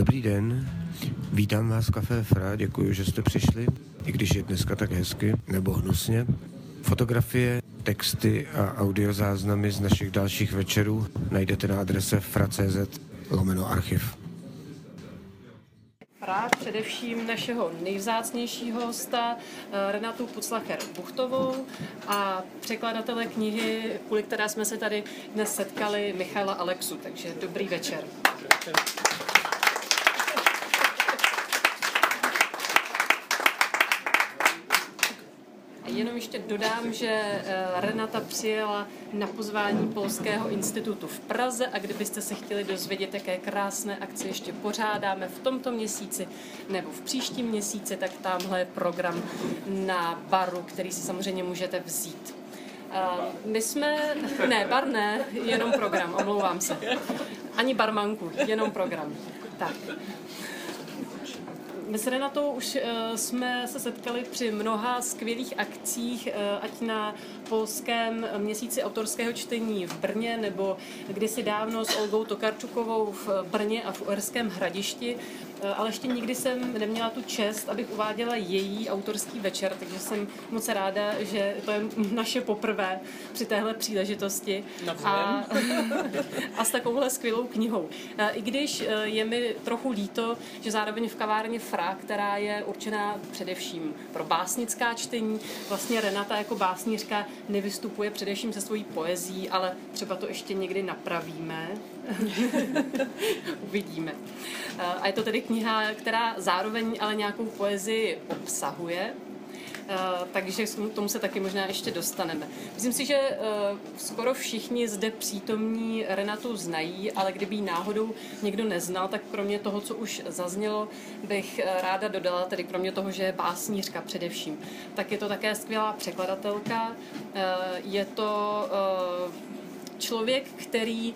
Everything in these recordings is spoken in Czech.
Dobrý den, vítám vás v Café Fra, děkuji, že jste přišli, i když je dneska tak hezky, nebo hnusně. Fotografie, texty a audiozáznamy z našich dalších večerů najdete na adrese fra.cz lomeno archiv. Rád především našeho nejvzácnějšího hosta eh, Renatu Puclacher Buchtovou a překladatele knihy, kvůli které jsme se tady dnes setkali, Michala Alexu. Takže dobrý večer. Jenom ještě dodám, že eh, Renata přijela na pozvání Polského institutu v Praze a kdybyste se chtěli dozvědět, jaké krásné akce ještě pořádáme v tomto měsíci nebo v příštím měsíci, tak tamhle je program na baru, který si samozřejmě můžete vzít. Eh, my jsme, ne, bar ne, jenom program, omlouvám se. Ani barmanku, jenom program. Tak. My s Renatou už uh, jsme se setkali při mnoha skvělých akcích, uh, ať na polském měsíci autorského čtení v Brně, nebo kdysi dávno s Olgou Tokarčukovou v Brně a v Uherském hradišti. Uh, ale ještě nikdy jsem neměla tu čest, abych uváděla její autorský večer, takže jsem moc ráda, že to je naše poprvé při téhle příležitosti. A, a s takovouhle skvělou knihou. I když je mi trochu líto, že zároveň v kavárně Fra, která je určená především pro básnická čtení. Vlastně Renata jako básnířka nevystupuje především se svojí poezí, ale třeba to ještě někdy napravíme. Uvidíme. A je to tedy kniha, která zároveň ale nějakou poezii obsahuje, takže k tomu se taky možná ještě dostaneme. Myslím si, že eh, skoro všichni zde přítomní Renatu znají, ale kdyby ji náhodou někdo neznal, tak kromě toho, co už zaznělo, bych eh, ráda dodala, tedy kromě toho, že je básnířka především, tak je to také skvělá překladatelka. Je to člověk, který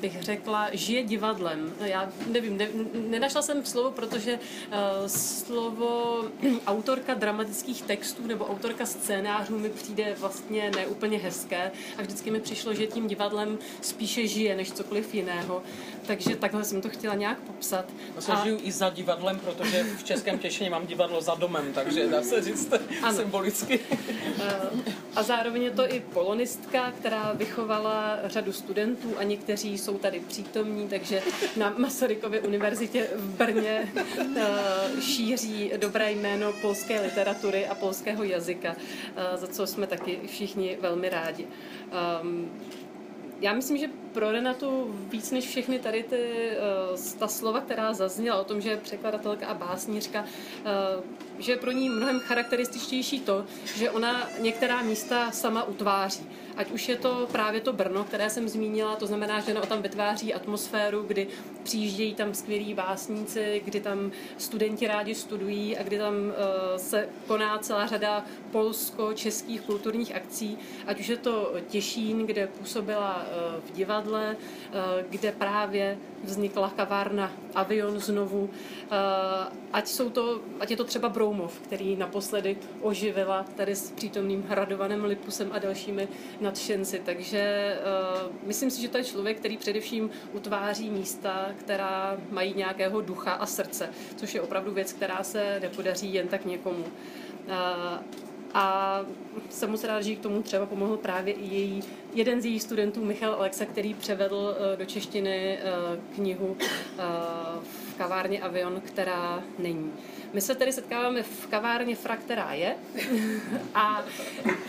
bych řekla, žije divadlem. Já nevím, ne, nenašla jsem slovo, protože uh, slovo autorka dramatických textů nebo autorka scénářů mi přijde vlastně neúplně hezké a vždycky mi přišlo, že tím divadlem spíše žije než cokoliv jiného. Takže takhle jsem to chtěla nějak popsat. Já se a... žiju i za divadlem, protože v Českém Těšení mám divadlo za domem, takže dá se říct ano. symbolicky. Eh, a zároveň je to i polonistka, která vychovala řadu studentů a někteří jsou tady přítomní, takže na Masarykově univerzitě v Brně eh, šíří dobré jméno polské literatury a polského jazyka, eh, za co jsme taky všichni velmi rádi. Ehm, já myslím, že pro Renatu víc než všechny tady ty, uh, ta slova, která zazněla o tom, že je překladatelka a básnířka, uh, že je pro ní mnohem charakterističtější to, že ona některá místa sama utváří. Ať už je to právě to Brno, které jsem zmínila, to znamená, že ona tam vytváří atmosféru, kdy přijíždějí tam skvělí básníci, kdy tam studenti rádi studují a kdy tam uh, se koná celá řada polsko-českých kulturních akcí. Ať už je to Těšín, kde působila v divadle, uh, kde právě vznikla kavárna Avion znovu. Ať, jsou to, ať je to třeba Broumov, který naposledy oživila tady s přítomným Hradovanem Lipusem a dalšími nadšenci. Takže uh, myslím si, že to je člověk, který především utváří místa, která mají nějakého ducha a srdce, což je opravdu věc, která se nepodaří jen tak někomu. A jsem moc rád, že k tomu třeba pomohl právě i její, jeden z jejich studentů, Michal Alexa, který převedl uh, do češtiny uh, knihu uh, v kavárně Avion, která není. My se tedy setkáváme v kavárně Fra, která je. A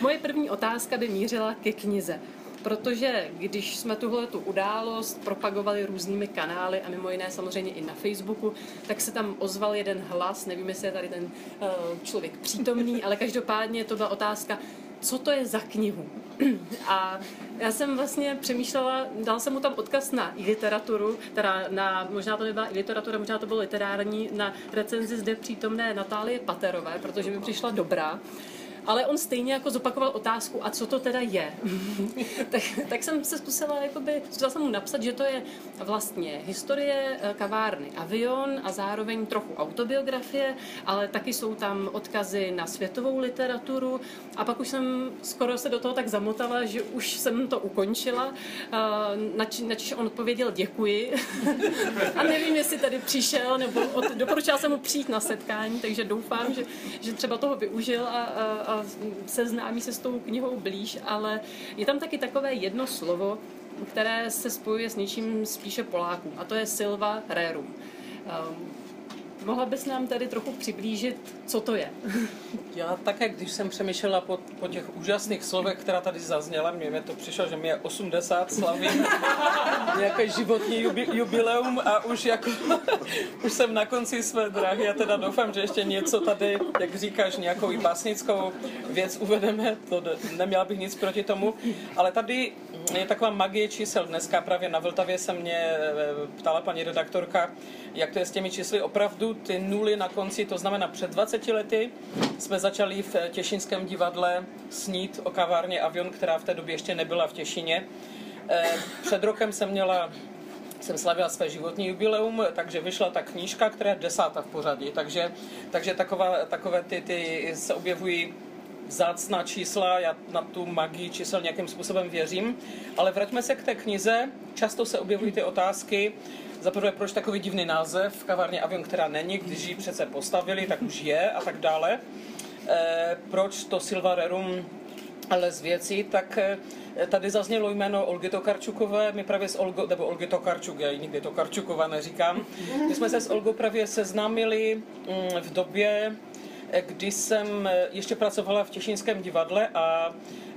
moje první otázka by mířila ke knize protože když jsme tuhle tu událost propagovali různými kanály a mimo jiné samozřejmě i na Facebooku, tak se tam ozval jeden hlas, nevím, jestli je tady ten uh, člověk přítomný, ale každopádně to byla otázka, co to je za knihu. A já jsem vlastně přemýšlela, dal jsem mu tam odkaz na literaturu, teda na, možná to nebyla literatura, možná to bylo literární, na recenzi zde přítomné Natálie Paterové, protože mi přišla dobrá. Ale on stejně jako zopakoval otázku, a co to teda je? tak, tak jsem se zkusila, jakoby, zkusila jsem mu napsat, že to je vlastně historie eh, kavárny Avion a zároveň trochu autobiografie, ale taky jsou tam odkazy na světovou literaturu. A pak už jsem skoro se do toho tak zamotala, že už jsem to ukončila, nač, nač on odpověděl děkuji. A nevím, jestli tady přišel, nebo od, doporučila jsem mu přijít na setkání, takže doufám, že, že třeba toho využil a, a, a seznámí se s tou knihou blíž, ale je tam taky takové jedno slovo, které se spojuje s něčím spíše Poláků, a to je Silva Rerum. Um, Mohla bys nám tady trochu přiblížit, co to je? Já také, když jsem přemýšlela po, po těch úžasných slovech, která tady zazněla, mě, to přišlo, že mi je 80, slavím nějaké životní jubi, jubileum a už jako, už jsem na konci své dráhy. A teda doufám, že ještě něco tady, jak říkáš, nějakou básnickou věc uvedeme, to neměla bych nic proti tomu, ale tady je taková magie čísel. Dneska právě na Vltavě se mě eh, ptala paní redaktorka, jak to je s těmi čísly. Opravdu ty nuly na konci, to znamená před 20 lety jsme začali v Těšinském divadle snít o kavárně Avion, která v té době ještě nebyla v Těšině. Eh, před rokem jsem měla jsem slavila své životní jubileum, takže vyšla ta knížka, která je desátá v pořadí. Takže, takže taková, takové ty, ty se objevují vzácná čísla, já na tu magii čísel nějakým způsobem věřím. Ale vraťme se k té knize. Často se objevují ty otázky. Za prvé, proč takový divný název kavárně Avion, která není, když ji přece postavili, tak už je a tak dále. E, proč to Silva Rerum ale z věcí, tak e, tady zaznělo jméno Olgy Tokarčukové, my právě s Olgou, nebo Olgy Tokarčuk, já ji nikdy Tokarčukova neříkám, my jsme se s Olgou právě seznámili mm, v době, kdy jsem eh, ještě pracovala v Těšínském divadle a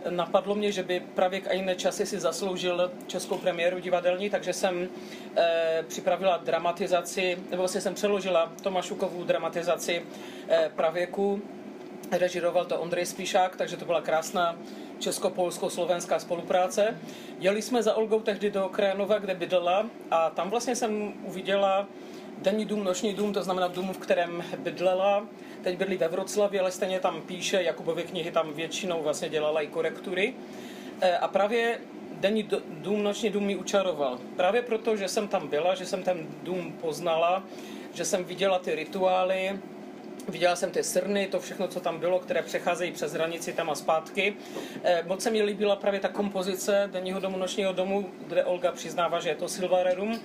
napadlo mě, že by právě jiné časy si zasloužil českou premiéru divadelní, takže jsem e, připravila dramatizaci, nebo vlastně jsem přeložila Tomášukovou dramatizaci e, pravěku. Režiroval to Ondrej Spíšák, takže to byla krásná česko-polsko-slovenská spolupráce. Jeli jsme za Olgou tehdy do Krajinova, kde bydlela a tam vlastně jsem uviděla denní dům, noční dům, to znamená dům, v kterém bydlela teď bydlí ve Vroclavě, ale stejně tam píše, Jakubovy knihy tam většinou vlastně dělala i korektury. E, a právě denní dům, noční dům mi učaroval. Právě proto, že jsem tam byla, že jsem ten dům poznala, že jsem viděla ty rituály, Viděla jsem ty srny, to všechno, co tam bylo, které přecházejí přes hranici tam a zpátky. E, moc se mi líbila právě ta kompozice denního domu, nočního domu, kde Olga přiznává, že je to Silvarerum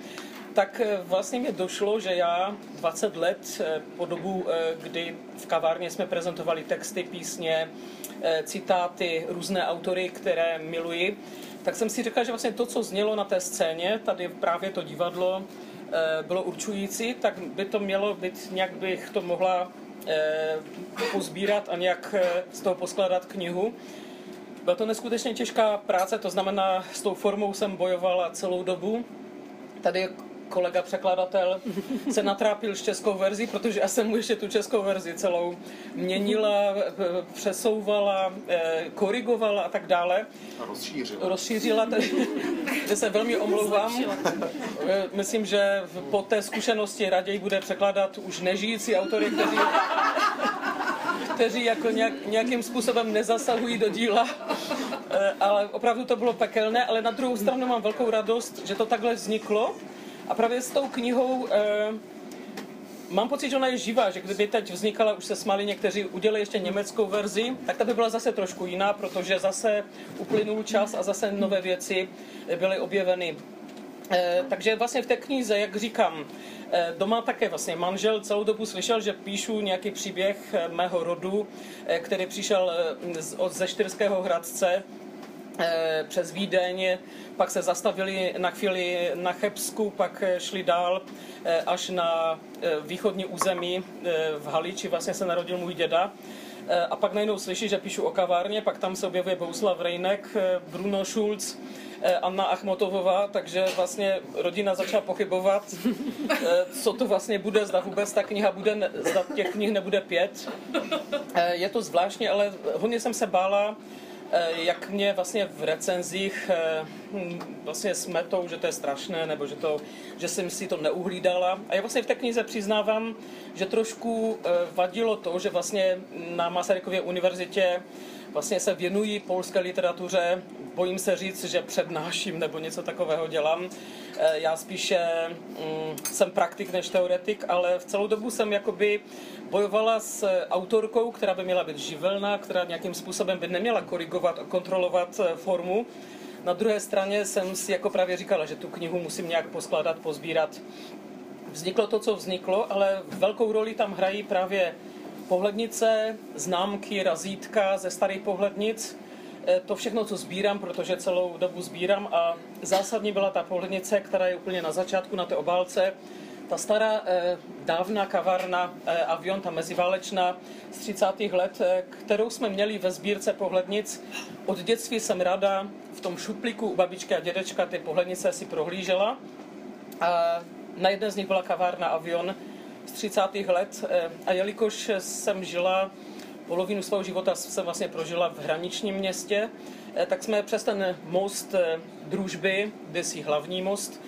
tak eh, vlastně mi došlo, že já 20 let eh, po dobu, eh, kdy v kavárně jsme prezentovali texty, písně, citáty, různé autory, které miluji, tak jsem si říkal, že vlastně to, co znělo na té scéně, tady právě to divadlo, bylo určující, tak by to mělo být, nějak bych to mohla pozbírat a nějak z toho poskládat knihu. Byla to neskutečně těžká práce, to znamená, s tou formou jsem bojovala celou dobu. Tady kolega překladatel se natrápil s českou verzí, protože já jsem mu ještě tu českou verzi celou měnila, přesouvala, eh, korigovala a tak dále. A rozšířila. Rozšířila, že se velmi omlouvám. Myslím, že po té zkušenosti raději bude překládat už nežijící autory, kteří, kteří jako nějak, nějakým způsobem nezasahují do díla. Eh, ale opravdu to bylo pekelné, ale na druhou stranu mám velkou radost, že to takhle vzniklo a právě s tou knihou eh, mám pocit, že ona je živá, že kdyby teď vznikala, už se smáli někteří, udělali ještě německou verzi, tak ta by byla zase trošku jiná, protože zase uplynul čas a zase nové věci byly objeveny. Eh, takže vlastně v té knize, jak říkám, eh, doma také vlastně manžel celou dobu slyšel, že píšu nějaký příběh mého rodu, eh, který přišel z, od ze Štyrského Hradce, přes Vídeň, pak se zastavili na chvíli na Chebsku, pak eh, šli dál eh, až na východní území v Haliči, vlastně se narodil můj děda. A pak najednou slyší, že píšu o kavárně, pak tam se objevuje Bouslav Rejnek, Bruno Schulz, Anna Achmotovová, takže vlastně rodina začala pochybovat, co to vlastně bude, zda vůbec ta kniha bude, zda těch knih nebude pět. Je to zvláštní, ale hodně jsem se bála, jak mě vlastně v recenzích hm, vlastně smetou, že to je strašné, nebo že, to, že jsem si to neuhlídala. A já vlastně v té knize přiznávám, že trošku vadilo to, že vlastně na Masarykově univerzitě vlastně se věnují polské literatuře. Bojím se říct, že přednáším nebo něco takového dělám. Eh, já spíše mm, jsem praktik než teoretik, ale v celou dobu jsem jakoby bojovala s autorkou, která by měla být živelná, která nějakým způsobem by neměla korigovat a kontrolovat eh, formu. Na druhé straně jsem si jako právě říkala, že tu knihu musím nějak poskládat, pozbírat. Vzniklo to, co vzniklo, ale velkou roli tam hrají právě pohlednice, známky, razítka ze starých pohlednic, to všechno, co sbírám, protože celou dobu sbírám a zásadní byla ta pohlednice, která je úplně na začátku na té obálce, ta stará eh, dávná kavárna eh, Avion, ta meziválečná z 30. let, eh, kterou jsme měli ve sbírce pohlednic. Od dětství jsem ráda v tom šuplíku u babičky a dědečka ty pohlednice si prohlížela. A na jedné z nich byla kavárna Avion, z 30. let eh, a jelikož jsem žila polovinu svého života jsem vlastně prožila v hraničním městě, eh, tak jsme přes ten most eh, družby, si hlavní most,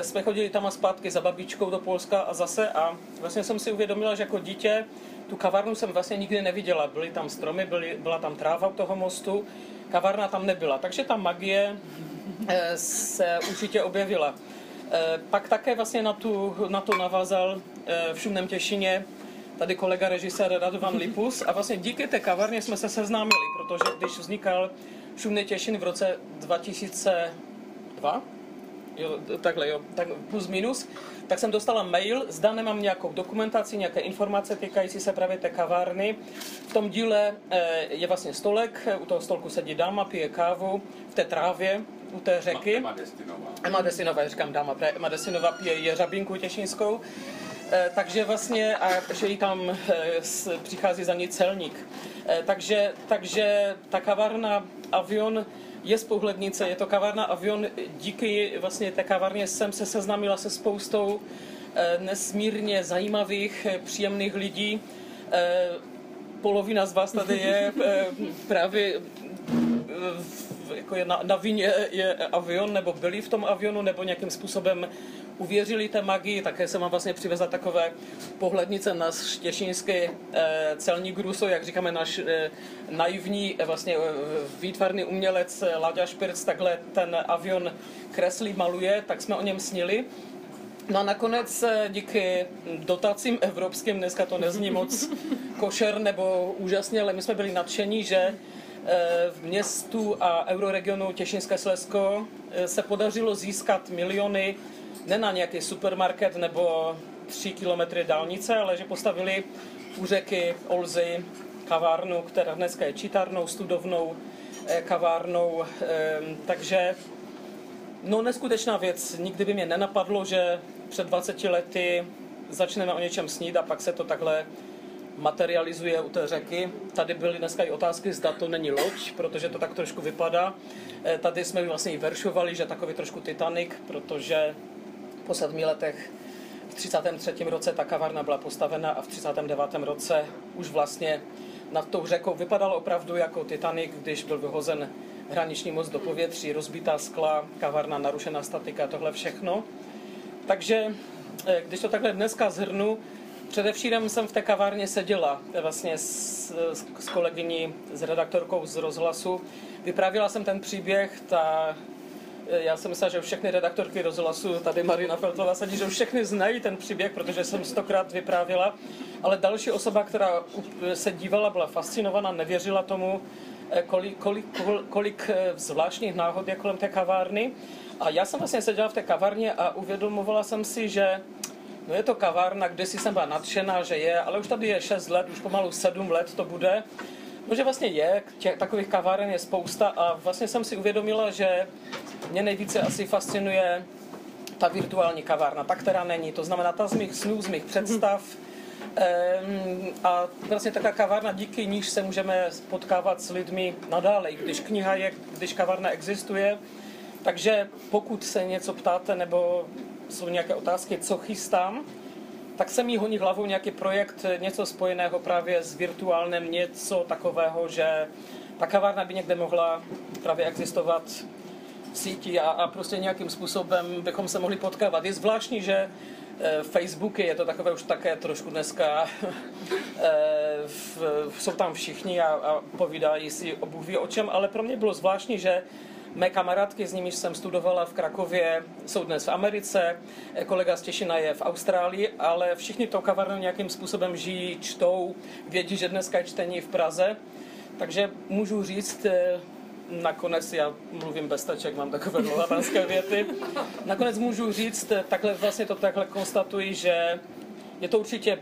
jsme chodili tam a zpátky za babičkou do Polska a zase a vlastně jsem si uvědomila, že jako dítě tu kavárnu jsem vlastně nikdy neviděla. Byly tam stromy, byly, byla tam tráva u toho mostu, kavárna tam nebyla. Takže ta magie se určitě objevila. Eh, pak také vlastně na, tu, na to navázal eh, v Šumném Těšině tady kolega režisér Radovan Lipus a vlastně díky té kavárně jsme se seznámili, protože když vznikal Šumný Těšin v roce 2002, jo, takhle jo, tak plus minus, tak jsem dostala mail, zda nemám nějakou dokumentaci, nějaké informace týkající se právě té kavárny. V tom díle eh, je vlastně stolek, u toho stolku sedí dáma, pije kávu v té trávě, u té řeky. Emma Destinová. Emma Destinová, říkám dáma, Emma Destinová pije jeřabinku těšinskou. E, takže vlastně, a že jí tam e, s, přichází za ní celník. E, takže, takže ta kavárna Avion je z pohlednice, je to kavárna Avion. Díky vlastně té kavárně jsem se seznámila se spoustou nesmírně zajímavých, příjemných lidí. Polovina z vás tady je právě jako je na, na vině je avion, nebo byli v tom avionu, nebo nějakým způsobem uvěřili té magii. Také jsem vám vlastně přivezla takové pohlednice na štěšínský eh, celní gruso, jak říkáme, náš eh, naivní eh, vlastně eh, výtvarný umělec eh, Láďa Špirc takhle ten avion kreslí, maluje, tak jsme o něm snili. No a nakonec eh, díky dotacím evropským, dneska to nezní moc košer nebo úžasně, ale my jsme byli nadšení, že v městu a euroregionu Těšinské Slesko eh, se podařilo získat miliony ne na nějaký supermarket nebo tři kilometry dálnice, ale že postavili u řeky Olzy kavárnu, která dneska je čítárnou, studovnou eh, kavárnou. Takže no neskutečná věc. Nikdy by mě nenapadlo, že před 20 lety začneme o něčem snít a pak se to takhle materializuje u té řeky. Tady byly dneska i otázky, zda to není loď, protože to tak trošku vypadá. Eh, tady jsme vlastně i veršovali, že takový trošku Titanic, protože po sedmi letech v 33. roce ta kavárna byla postavena a v 39. roce už vlastně nad tou řekou vypadalo opravdu jako Titanic, když byl vyhozen hraniční most do povětří, rozbitá skla, kavárna, narušená statika, tohle všechno. Takže eh, když to takhle dneska zhrnu, Především jsem v té kavárně seděla vlastně s, s kolegyní, s redaktorkou z rozhlasu. Vyprávěla jsem ten příběh, ta, já jsem myslela, že všechny redaktorky rozhlasu, tady Marina Feltová sedí, že všechny znají ten příběh, protože jsem stokrát vyprávěla, ale další osoba, která se dívala, byla fascinovaná, nevěřila tomu, eh, kolik, kolik, kolik eh, zvláštních náhod je kolem té kavárny. A já jsem vlastně seděla v té kavárně a uvědomovala jsem si, že No je to kavárna, kde si jsem byla nadšená, že je, ale už tady je 6 let, už pomalu 7 let to bude. No, že vlastně je, těch, takových kaváren je spousta a vlastně jsem si uvědomila, že mě nejvíce asi fascinuje ta virtuální kavárna, ta, která není. To znamená ta z mých snů, z mých představ. Um, a vlastně taková kavárna, díky níž se můžeme potkávat s lidmi nadále, když kniha je, když kavárna existuje. Takže pokud se něco ptáte nebo jsou nějaké otázky, co chystám, tak se mi honí hlavou nějaký projekt, něco spojeného právě s virtuálním, něco takového, že ta kavárna by někde mohla právě existovat v síti a, a prostě nějakým způsobem bychom se mohli potkávat. Je zvláštní, že eh, Facebooky, je to takové už také trošku dneska, v, jsou tam všichni a, a povídají si o Bůh ví o čem, ale pro mě bylo zvláštní, že Mé kamarádky, s nimiž jsem studovala v Krakově, jsou dnes v Americe, kolega z Těšina je v Austrálii, ale všichni to kavárnu nějakým způsobem žijí, čtou, vědí, že dneska je čtení v Praze. Takže můžu říct, eh, nakonec, já mluvím bez taček, mám takové dlouhavanské věty, nakonec můžu říct, eh, takhle vlastně to takhle konstatuji, že je to určitě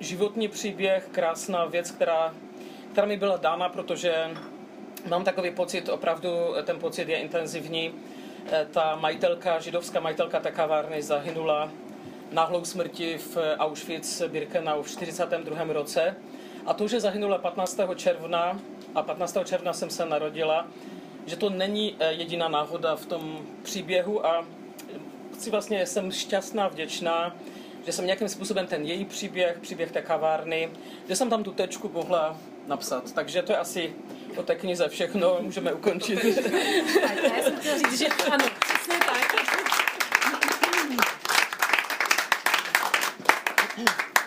životní příběh, krásná věc, která, která mi byla dána, protože mám takový pocit, opravdu ten pocit je intenzivní. Eh, ta majitelka, židovská majitelka té kavárny zahynula náhlou smrti v Auschwitz-Birkenau v 42. roce. A to, že zahynula 15. června a 15. června jsem se narodila, že to není eh, jediná náhoda v tom příběhu a chci vlastně, jsem šťastná, vděčná, že jsem nějakým způsobem ten její příběh, příběh té kavárny, že jsem tam tu tečku mohla napsat. Takže to je asi o té knize všechno, můžeme ukončit. Tak já jsem chtěla říct, že ano, přesně tak.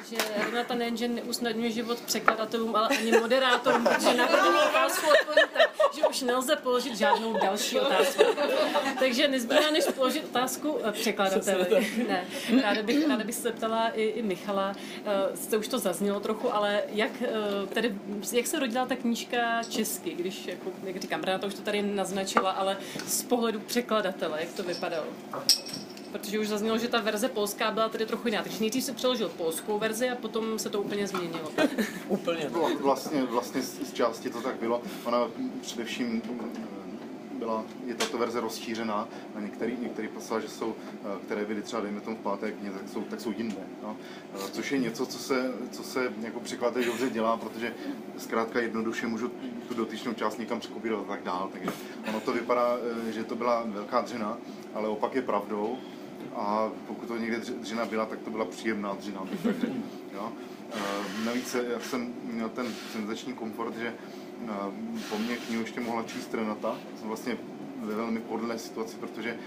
Že Renata nejenže neusnadňuje život překladatelům, ale ani moderátorům, protože na první otázku odpovím tak, že už nelze položit žádnou další otázku. Takže nezbývá, než položit otázku eh, překladateli. Ne, ráda bych, ráda bych se ptala i, i Michala, jste už to zaznělo trochu, ale jak, uh, tedy, jak se rodila ta knížka česky, když, jako, jak říkám, Renata už to tady naznačila, ale z pohledu překladatele, jak to vypadalo? Protože už zaznělo, že ta verze polská byla tedy trochu jiná. Takže nejdřív se přeložil polskou verzi a potom se to úplně změnilo. úplně. Vlastně, vlastně z části to tak bylo. Ona především mm, byla, je tato verze rozšířená na některé některé pasáže, jsou, eh, které byly třeba, dejme tomu v páté knize, tak jsou, tak jsou jinde. No. Eh, což je něco, co se, co se jako překladatel dobře dělá, protože zkrátka jednoduše můžu tu dotyčnou část někam překopírovat a tak dál. Takže ono to vypadá, eh, že to byla velká dřina, ale opak je pravdou a pokud to někde dřina byla, tak to byla příjemná dřina. Jo? E, navíc já jsem měl ten senzační komfort, že e, po mně knihu ještě mohla číst Renata. Jsem vlastně ve velmi podlé situaci, protože,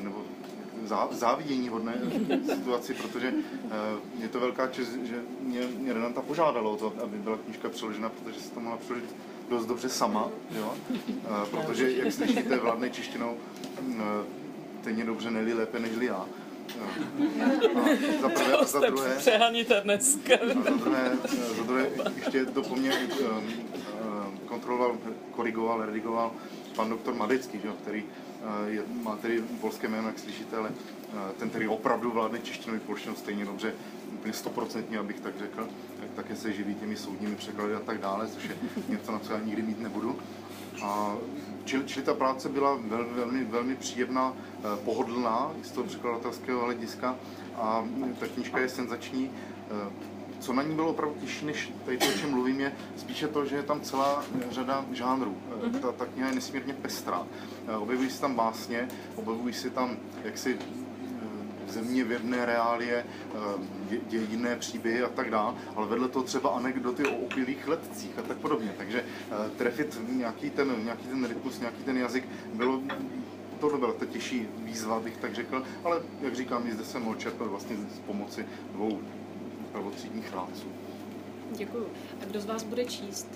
nebo závidění hodné situaci, protože je to velká čest, že mě, mě Renata požádala o to, aby byla knížka přeložena, protože se to mohla přeložit dost dobře sama, jo? protože, jak slyšíte, vládne češtinou stejně dobře neli lépe než já. za prvé a za druhé, dneska. A za druhé, za druhé ještě to po mně um, kontroloval, korigoval, redigoval pan doktor Madecký, že, který uh, je, má tedy polské jméno, jak slyšíte, ale ten, který opravdu vládne češtinou i polštinou stejně dobře, úplně stoprocentně, abych tak řekl, tak také se živí těmi soudními překlady a tak dále, což je něco, na co já nikdy mít nebudu. A čili, čili ta práce byla velmi, velmi, velmi příjemná, eh, pohodlná z toho překladatelského hlediska a ta knížka je senzační. Eh, co na ní bylo opravdu těžší, než tady to, o čem mluvím, je spíše to, že je tam celá řada žánrů. Mm-hmm. Ta, ta kniha je nesmírně pestrá. Objevují se tam básně, objevují se tam jaksi země vědné reálie, eh, dějinné příběhy a tak dále, ale vedle toho třeba anekdoty o opilých letcích a tak podobně. Takže eh, trefit nějaký ten, nějaký ten rytmus, nějaký ten jazyk bylo tohle byla ta těžší výzva, bych tak řekl, ale jak říkám, zde jsem ho čerpal vlastně z pomoci dvou prvotřídních rádců. Děkuju. A kdo z vás bude číst?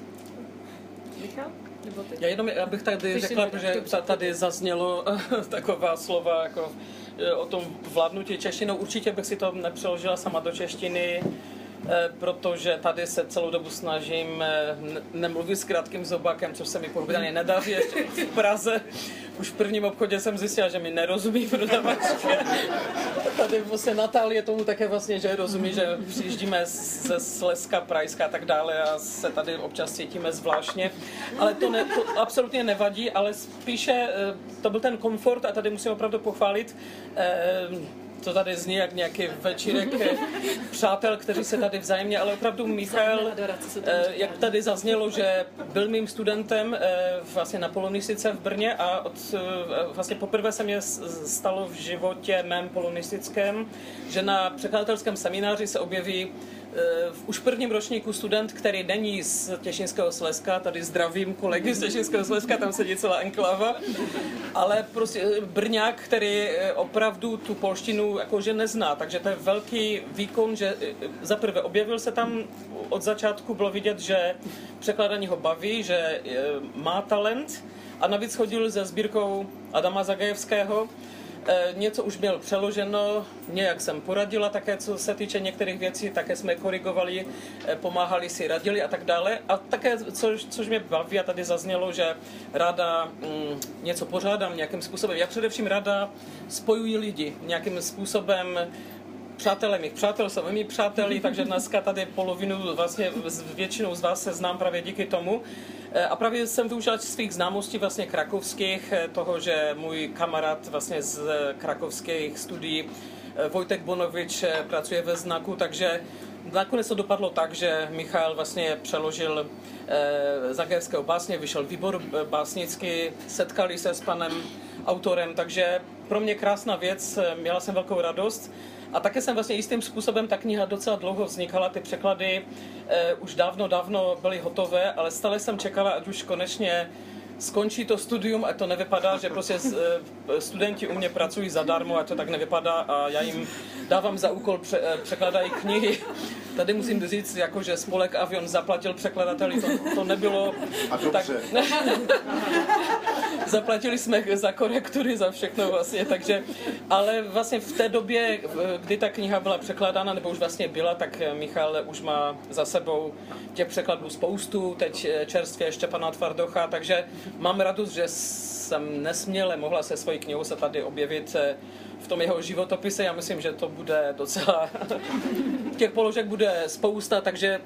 Michal? Nebo ty? Já jenom abych tady řekla, že tady zaznělo taková slova jako Eh, o tom vládnutí češtinou. Určitě bych si to nepřeložila sama do češtiny, protože tady se celou dobu snažím eh, nemluvit s krátkým zobákem, což se mi pochopitelně nedaří ještě v Praze. Už v prvním obchodě jsem zjistila, že mi nerozumí prodavačka. Tady vlastně Natálie tomu také vlastně, že rozumí, že přijíždíme ze Slezska, Prajska a tak dále a se tady občas cítíme zvláštně. Ale to, ne, to absolutně nevadí, ale spíše to byl ten komfort a tady musím opravdu pochválit to tady zní jak nějaký večírek přátel, kteří se tady vzájemně, ale opravdu Michal, eh, jak tady. zaznělo, že byl mým studentem eh, vlastně na polonistice v Brně a od, eh, vlastně poprvé se mě stalo v životě mém polonistickém, že na překladatelském semináři se objeví už v prvním ročníku student, který není z Těšinského Slezska, tady zdravím kolegy z Těšinského Slezska, tam sedí celá enklava, ale prostě Brňák, který opravdu tu polštinu jakože nezná, takže to je velký výkon, že za prvé objevil se tam od začátku, bylo vidět, že překladání ho baví, že má talent a navíc chodil se sbírkou Adama Zagajevského, něco už měl přeloženo, nějak jsem poradila také, co se týče některých věcí, také jsme korigovali, e, pomáhali si, radili a tak dále. A také, což, což mě baví, a tady zaznělo, že ráda mm, něco pořádám nějakým způsobem. Já především ráda spojuji lidi nějakým způsobem, přátelé mých přátel jsou mými přáteli, takže dneska tady polovinu vlastně s většinou z vás se znám právě díky tomu. Eh, a právě jsem využil svých známostí vlastně krakovských, eh, toho, že můj kamarád vlastně z krakovských studií eh, Vojtek Bonovič pracuje ve znaku, takže nakonec to dopadlo tak, že Michal vlastně přeložil Zagerského básně, vyšel výbor básnický, setkali se s panem autorem, takže pro mě krásná věc, měla jsem velkou radost. A také jsem vlastně jistým způsobem, ta kniha docela dlouho vznikala, ty překlady eh, už dávno, dávno byly hotové, ale stále jsem čekala, ať už konečně skončí to studium a to nevypadá, že prostě eh, studenti u mě pracují zadarmo a to tak nevypadá a já jim dávám za úkol, pře, eh, překladají knihy. Tady musím říct, jako, že spolek Avion zaplatil překladateli, to, to nebylo a tak... Zaplatili jsme za korektury, za všechno vlastně, takže, ale vlastně v té době, kdy ta kniha byla překládána, nebo už vlastně byla, tak Michal už má za sebou těch překladů spoustu, teď čerstvě Štěpana Tvardocha, takže mám radost, že jsem nesměle mohla se svojí knihou se tady objevit eh, v tom jeho životopise. Já myslím, že to bude docela... těch položek bude spousta, takže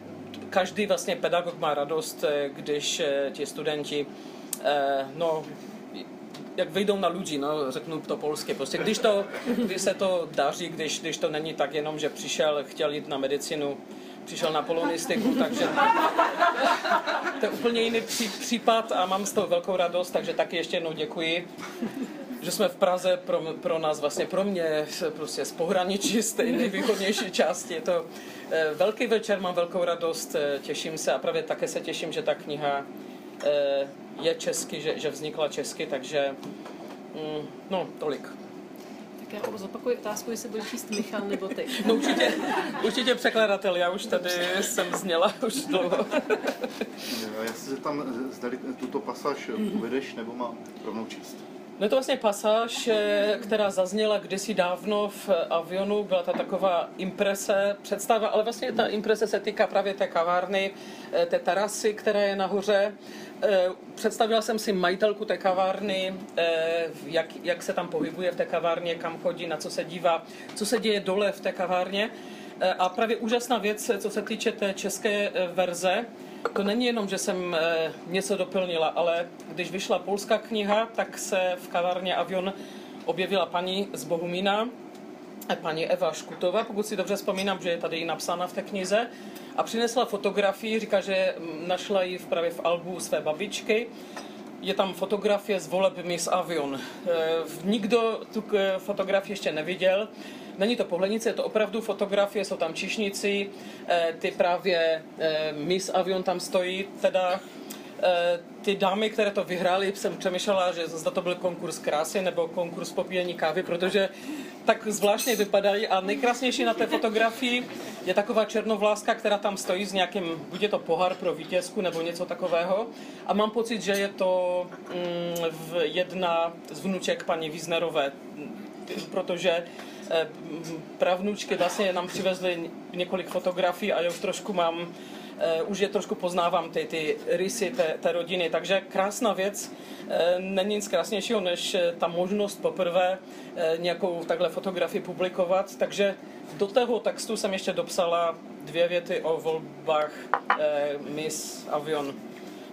každý vlastně pedagog má radost, eh, když eh, ti studenti no, jak vyjdou na lidi, no, řeknu to polsky. Prostě když, to, když se to daří, když, když to není tak jenom, že přišel, chtěl jít na medicinu, přišel na polonistiku, takže to je úplně jiný případ a mám z toho velkou radost, takže taky ještě jednou děkuji že jsme v Praze, pro, pro nás vlastně, pro mě, prostě z pohraničí, z té nejvýchodnější části. Je to eh, velký večer, mám velkou radost, eh, těším se a právě také se těším, že ta kniha eh, je česky, že, že vznikla česky, takže mm, no, tolik. Tak já zopakuju otázku, jestli bude číst Michal nebo ty. No určitě, určitě překladatel, já už tady jsem zněla už dlouho. Já se tam, zda tuto pasáž uvedeš, nebo mám rovnou číst? No to vlastně pasáž, eh, která zazněla kdysi dávno v avionu, byla to taková imprese, představa, ale vlastně ta imprese se týká právě té kavárny, eh, té terasy, která je nahoře. Eh, představila jsem si majitelku té kavárny, jak, jak se tam pohybuje v té kavárně, kam chodí, na co se dívá, co se děje dole v té kavárně. A právě úžasná věc, co se týče té české verze, to není jenom, že jsem e, něco doplnila, ale když vyšla polská kniha, tak se v kavárně Avion objevila paní z Bohumína, eh, paní Eva Škutová, pokud si dobře vzpomínám, že je tady i napsána v té knize, a přinesla fotografii, říká, že mm, našla ji právě v albu své babičky. Je tam fotografie z voleb Miss Avion. E, nikdo tu fotografii ještě neviděl, Není to pohlednice, je to opravdu fotografie, jsou tam čišníci, eh, ty právě eh, Miss Avion tam stojí, teda eh, ty dámy, které to vyhrály, jsem přemýšlela, že zda to byl konkurs krásy nebo konkurs popíjení kávy, protože tak zvláštně vypadají a nejkrásnější na té fotografii je taková černovláska, která tam stojí s nějakým, buď je to pohár pro vítězku nebo něco takového. A mám pocit, že je to mm, jedna z vnuček paní Wiesnerové, protože pravnučky vlastně nám přivezly několik fotografií a já už trošku mám, eh, už je trošku poznávám ty, ty rysy té, té rodiny, takže krásná věc, eh, není nic krásnějšího, než ta možnost poprvé nějakou takhle fotografii publikovat, takže do toho textu jsem ještě dopsala dvě věty o volbách Miss Avion.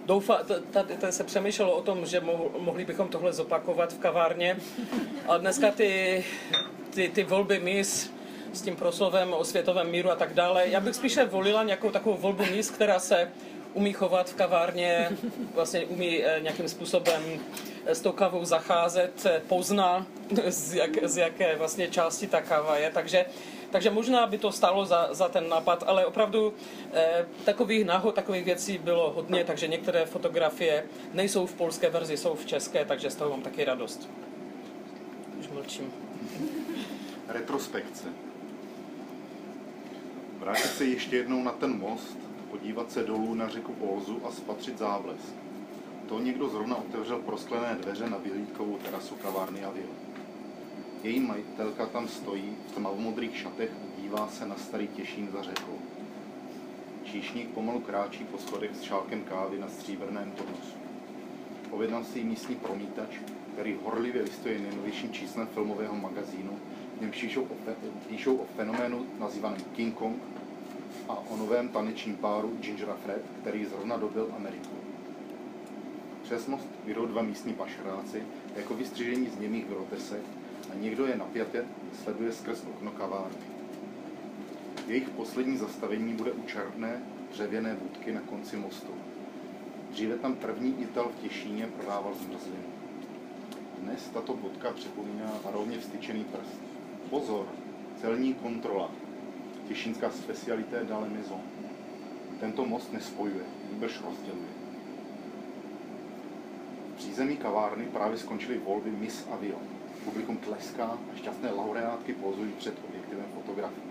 Doufa, tady se přemýšlelo o tom, že mohli bychom tohle zopakovat v kavárně. A dneska ty ty, ty volby mis s tím proslovem o světovém míru a tak dále. Já bych spíše volila nějakou takovou volbu mis, která se umí chovat v kavárně, vlastně umí eh, nějakým způsobem s tou kávou zacházet, pozná, z, jak, z jaké vlastně části ta káva je. Takže, takže možná by to stálo za, za ten nápad, ale opravdu eh, takových náhod, takových věcí bylo hodně, takže některé fotografie nejsou v polské verzi, jsou v české, takže z toho mám taky radost. Už mlčím. Retrospekce. Vrátit se ještě jednou na ten most, podívat se dolů na řeku Polzu a spatřit záblesk. To někdo zrovna otevřel prosklené dveře na vyhlídkovou terasu kavárny Avion. Její majitelka tam stojí v tmavomodrých šatech a dívá se na starý těšín za řekou. Číšník pomalu kráčí po schodech s šálkem kávy na stříbrném podnosu. Objednal si místní promítač, který horlivě listuje nejnovějším číslem filmového magazínu, v něm píšou o, píšou o fenoménu nazývaném King Kong a o novém tanečním páru Ginger a Fred, který zrovna dobil Ameriku. Přes most vydou dva místní pašeráci, jako vystřižení z němých grotesek a někdo je napjatě sleduje skrz okno kavárny. Jejich poslední zastavení bude u černé dřevěné budky na konci mostu. Dříve tam první Ital v Těšíně prodával zmrzlinu. Dnes tato budka připomíná varovně vstyčený prst. Pozor, celní kontrola. Těšínská specialité dale maison. Tento most nespojuje, vůbec rozděluje. V přízemí kavárny právě skončily volby Miss Avion. Publikum tleská a šťastné laureátky pozují před objektivem fotografii.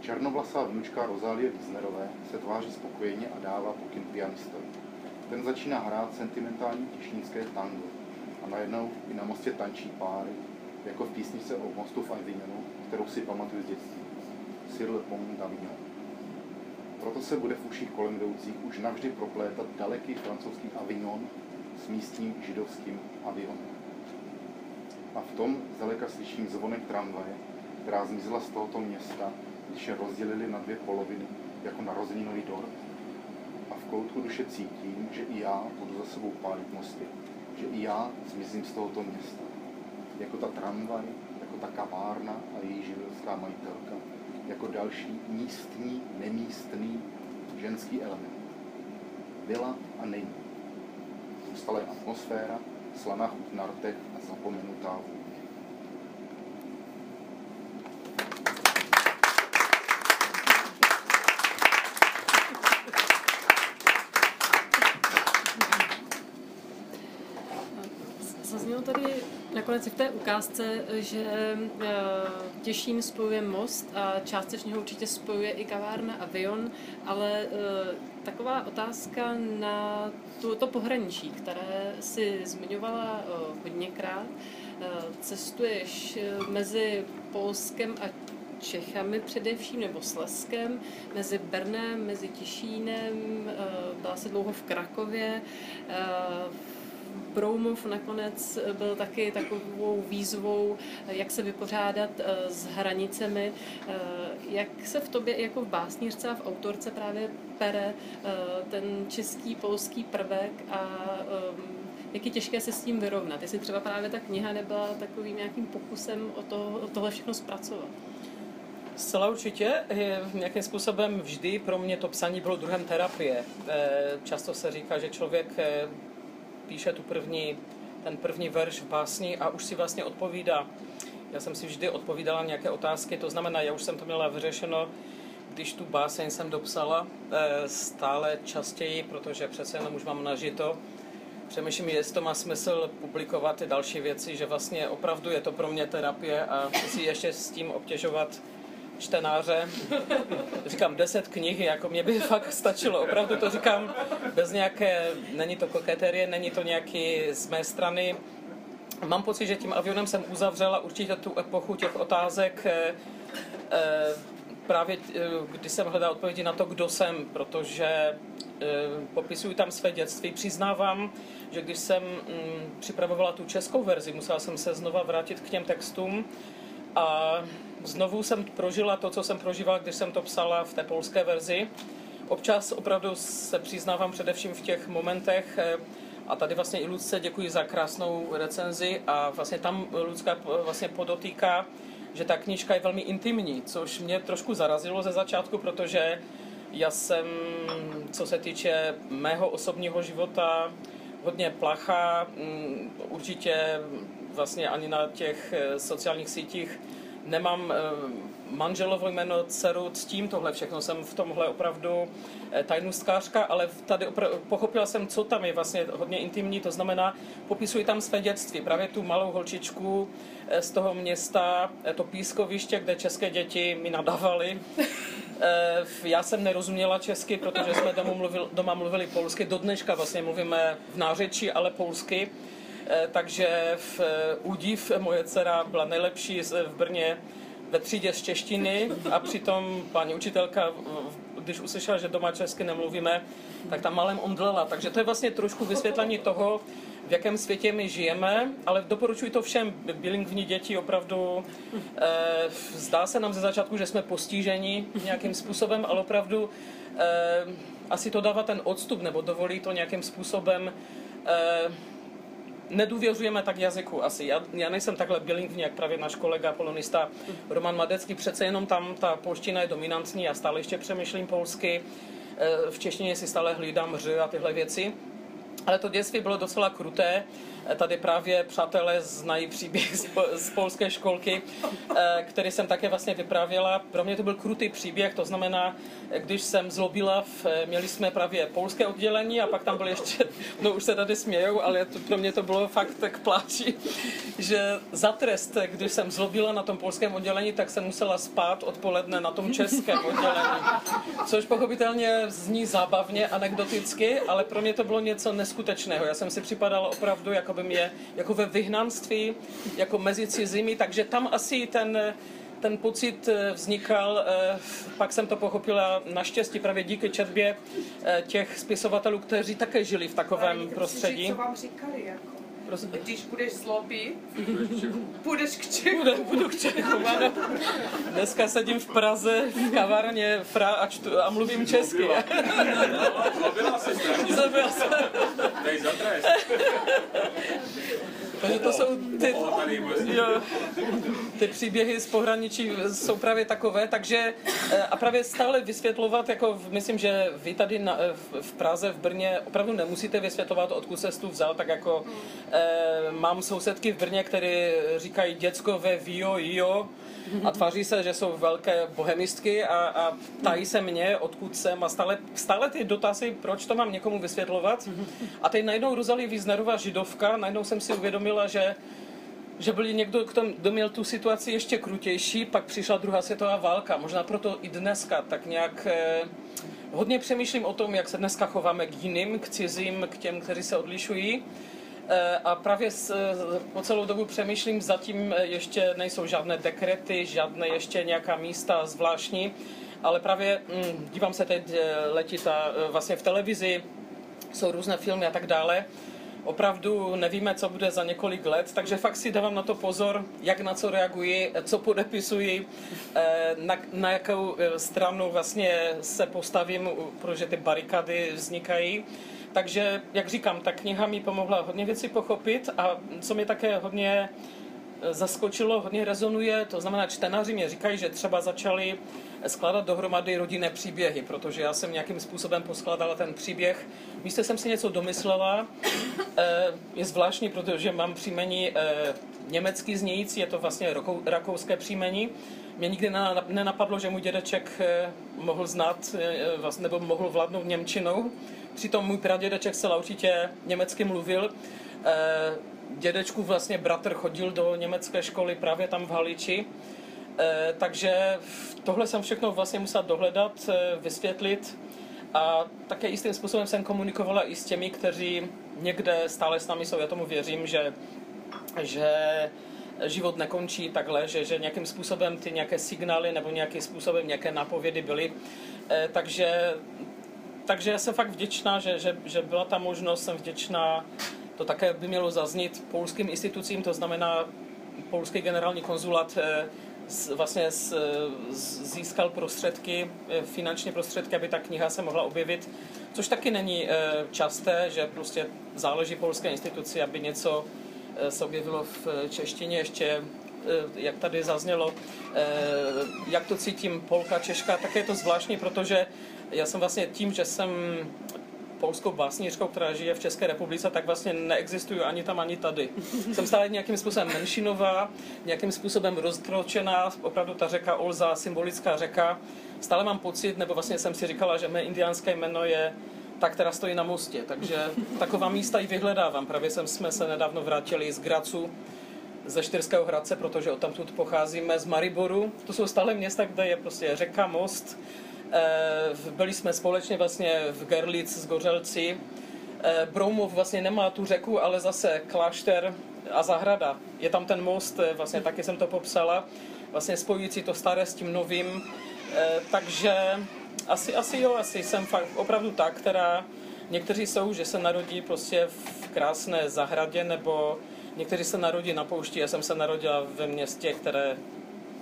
Černovlasá vnučka Rozálie Wiesnerové se tváří spokojeně a dává pokyn pianistovi. Ten začíná hrát sentimentální těšínské tango a najednou i na mostě tančí páry, jako v písničce o mostu v Avignonu, kterou si pamatuju z dětství. Sir Le Pont d'Avignon. Proto se bude v uších kolem jdoucích už navždy proplétat daleký francouzský Avignon s místním židovským avionem. A v tom zdaleka slyším zvonek tramvaje, která zmizela z tohoto města, když je rozdělili na dvě poloviny, jako narozeninový dort. A v koutku duše cítím, že i já budu za sebou pálit mosty, že i já zmizím z tohoto města. Jako ta tramvaj, jako ta kavárna a její židovská majitelka, jako další místní, nemístný ženský element. Byla a není. Zůstala atmosféra, slaná chuť na rtech a zapomenutá vůně. Zaznělo tady nakonec v té ukázce, že eh, Těšín spojuje most a částečně ho určitě spojuje i kavárna Avion, ale eh, taková otázka na tu, to pohraničí, které si zmiňovala eh, hodněkrát. Cestuješ mezi Polskem a Čechami především, nebo Sleskem, mezi Brnem, mezi Těšínem, byla se dlouho v Krakově, v Broumov nakonec byl taky takovou výzvou, jak se vypořádat eh, s hranicemi. Eh, jak se v tobě jako v básnířce a v autorce právě pere eh, ten český, polský prvek a jak je těžké se s tím vyrovnat. Jestli třeba právě ta kniha nebyla takovým nějakým pokusem o, to, o tohle všechno zpracovat. Zcela určitě. Nějakým způsobem vždy pro mě to psaní bylo druhem terapie. Často se říká, že člověk píše tu první, ten první verš v básni a už si vlastně odpovídá. Já jsem si vždy odpovídala nějaké otázky, to znamená, já už jsem to měla vyřešeno, když tu báseň jsem dopsala eh, stále častěji, protože přece jenom už mám nažito. Přemýšlím, jestli to má smysl publikovat ty další věci, že vlastně opravdu je to pro mě terapie a si ještě s tím obtěžovat čtenáře. Říkám deset knih, jako mě by fakt stačilo. Opravdu to říkám bez nějaké, není to koketerie, není to nějaký z mé strany. Mám pocit, že tím avionem jsem uzavřela určitě tu epochu těch otázek, eh, eh, právě eh, když jsem hledal odpovědi na to, kdo jsem, protože popisuju tam své dětství. Přiznávám, že když jsem mm, připravovala tu českou verzi, musela jsem se znova vrátit k těm textům a znovu jsem prožila to, co jsem prožívala, když jsem to psala v té polské verzi. Občas opravdu se přiznávám především v těch momentech, eh, a tady vlastně i Lucce děkuji za krásnou recenzi a vlastně tam Lucka vlastně podotýká, že ta knižka je velmi intimní, což mě trošku zarazilo ze začátku, protože já jsem, co se týče mého osobního života, hodně placha, mm, určitě vlastně ani na těch sociálních sítích nemám manželovo jméno, dceru, ctím tohle všechno, jsem v tomhle opravdu eh, tajnůstkářka, ale tady opra- pochopila jsem, co tam je vlastně hodně intimní, to znamená, popisuji tam své dětství, právě tu malou holčičku eh, z toho města, eh, to pískoviště, kde české děti mi nadávaly. Já jsem nerozuměla česky, protože jsme doma mluvili, doma mluvili polsky, do dneška vlastně mluvíme v nářečí, ale polsky. Takže v údiv moje dcera byla nejlepší v Brně ve třídě z češtiny a přitom paní učitelka, když uslyšela, že doma česky nemluvíme, tak tam malem omdlela. Takže to je vlastně trošku vysvětlení toho, v jakém světě my žijeme, ale doporučuji to všem bilingvní děti opravdu. E, zdá se nám ze začátku, že jsme postiženi nějakým způsobem, ale opravdu e, asi to dává ten odstup nebo dovolí to nějakým způsobem e, nedůvěřujeme tak jazyku asi. Já, já nejsem takhle bilingvní, jak právě náš kolega polonista Roman Madecký. Přece jenom tam ta polština je dominantní, já stále ještě přemýšlím polsky. Eh, v češtině si stále hlídám ř a tyhle věci. Ale to dětství bylo docela kruté. Tady právě přátelé znají příběh z, z polské školky, eh, který jsem také vlastně vyprávěla. Pro mě to byl krutý příběh, to znamená, když jsem zlobila, měli jsme právě polské oddělení a pak tam byl ještě, no už se tady smějou, ale to, pro mě to bylo fakt tak pláči, že za trest, když jsem zlobila na tom polském oddělení, tak jsem musela spát odpoledne na tom českém oddělení. Což pochopitelně zní zábavně, anekdoticky, ale pro mě to bylo něco neskutečného. Já jsem si připadala opravdu, jako by mě, jako ve vyhnanství, jako mezi cizími, takže tam asi ten ten pocit eh, vznikal, eh, pak jsem to pochopila naštěstí právě díky četbě eh, těch spisovatelů, kteří také žili v takovém prostředí. Co vám říkali, jako? Prosím. Když budeš zlobit, půjdeš k Čechům. Budu, budu k Čechům, ano. Dneska sedím v Praze v kavárně Fra a, čtu, a mluvím česky. Zlobila jsi Zlobila jsem. Dej za trest. Takže to jsou ty, jo, ty příběhy z pohraničí jsou právě takové, takže eh, a právě stále vysvětlovat, jako myslím, že vy tady na, v Praze, v Brně opravdu nemusíte vysvětlovat, odkud se tu vzal, tak jako eh, mám sousedky v Brně, které říkají děcko ve vio, jo, a tváří se, že jsou velké bohemistky a, a tají se mě, odkud jsem a stále, stále ty dotazy, proč to mám někomu vysvětlovat. A teď najednou Rosalie Wiesnerová židovka, najednou jsem si uvědomila, že že byl někdo, kdo měl tu situaci ještě krutější, pak přišla druhá světová válka. Možná proto i dneska tak nějak eh, hodně přemýšlím o tom, jak se dneska chováme k jiným, k cizím, k těm, kteří se odlišují. Eh, a právě s, eh, po celou dobu přemýšlím, zatím eh, ještě nejsou žádné dekrety, žádné ještě nějaká místa zvláštní, ale právě hm, dívám se teď, letí ta, vlastně v televizi, jsou různé filmy a tak dále. Opravdu nevíme, co bude za několik let, takže fakt si dávám na to pozor, jak na co reaguji, co podepisuji, na, na jakou stranu vlastně se postavím, protože ty barikady vznikají. Takže, jak říkám, ta kniha mi pomohla hodně věcí pochopit a co mě také hodně eh, zaskočilo, hodně rezonuje, to znamená, čtenáři mě říkají, že třeba začali skládat dohromady rodinné příběhy, protože já jsem nějakým způsobem poskladala ten příběh. Místě jsem si něco domyslela. Eh, je zvláštní, protože mám příjmení eh, německý znějící, je to vlastně rakouské příjmení. Mě nikdy nenapadlo, že můj dědeček mohl znát, nebo mohl vládnout Němčinou. Přitom můj pradědeček se určitě německy mluvil. Eh, dědečku vlastně bratr chodil do německé školy právě tam v Haliči. Eh, takže tohle jsem všechno vlastně musel dohledat, eh, vysvětlit. A také jistým způsobem jsem komunikovala i s těmi, kteří někde stále s námi jsou. Já tomu věřím, že, že život nekončí takhle, že, že nějakým způsobem ty nějaké signály nebo nějakým způsobem nějaké napovědy byly. Takže takže já jsem fakt vděčná, že, že, že byla ta možnost, jsem vděčná, to také by mělo zaznít polským institucím, to znamená polský generální konzulát eh, vlastně získal prostředky, eh, finanční prostředky, aby ta kniha se mohla objevit, což taky není eh, časté, že prostě záleží polské instituci, aby něco se objevilo v češtině. Ještě jak tady zaznělo, jak to cítím Polka, Češka, tak je to zvláštní, protože já jsem vlastně tím, že jsem polskou básničkou, která žije v České republice, tak vlastně neexistuju ani tam, ani tady. Jsem stále nějakým způsobem menšinová, nějakým způsobem rozkročená, opravdu ta řeka Olza, symbolická řeka. Stále mám pocit, nebo vlastně jsem si říkala, že mé indiánské jméno je ta, která stojí na mostě. Takže taková místa i vyhledávám. Právě jsem, jsme se nedávno vrátili z Gracu, ze Štyrského Hradce, protože odtamtud pocházíme z Mariboru. To jsou stále města, kde je prostě řeka, most. Eh, byli jsme společně vlastně v Gerlitz s Gořelci. Eh, Broumov vlastně nemá tu řeku, ale zase klášter a zahrada. Je tam ten most, eh, vlastně taky jsem to popsala, vlastně spojující to staré s tím novým. Takže asi, asi jo, asi jsem fakt opravdu ta, která někteří jsou, že se narodí prostě v krásné zahradě, nebo někteří se narodí na poušti. Já jsem se narodila ve městě, které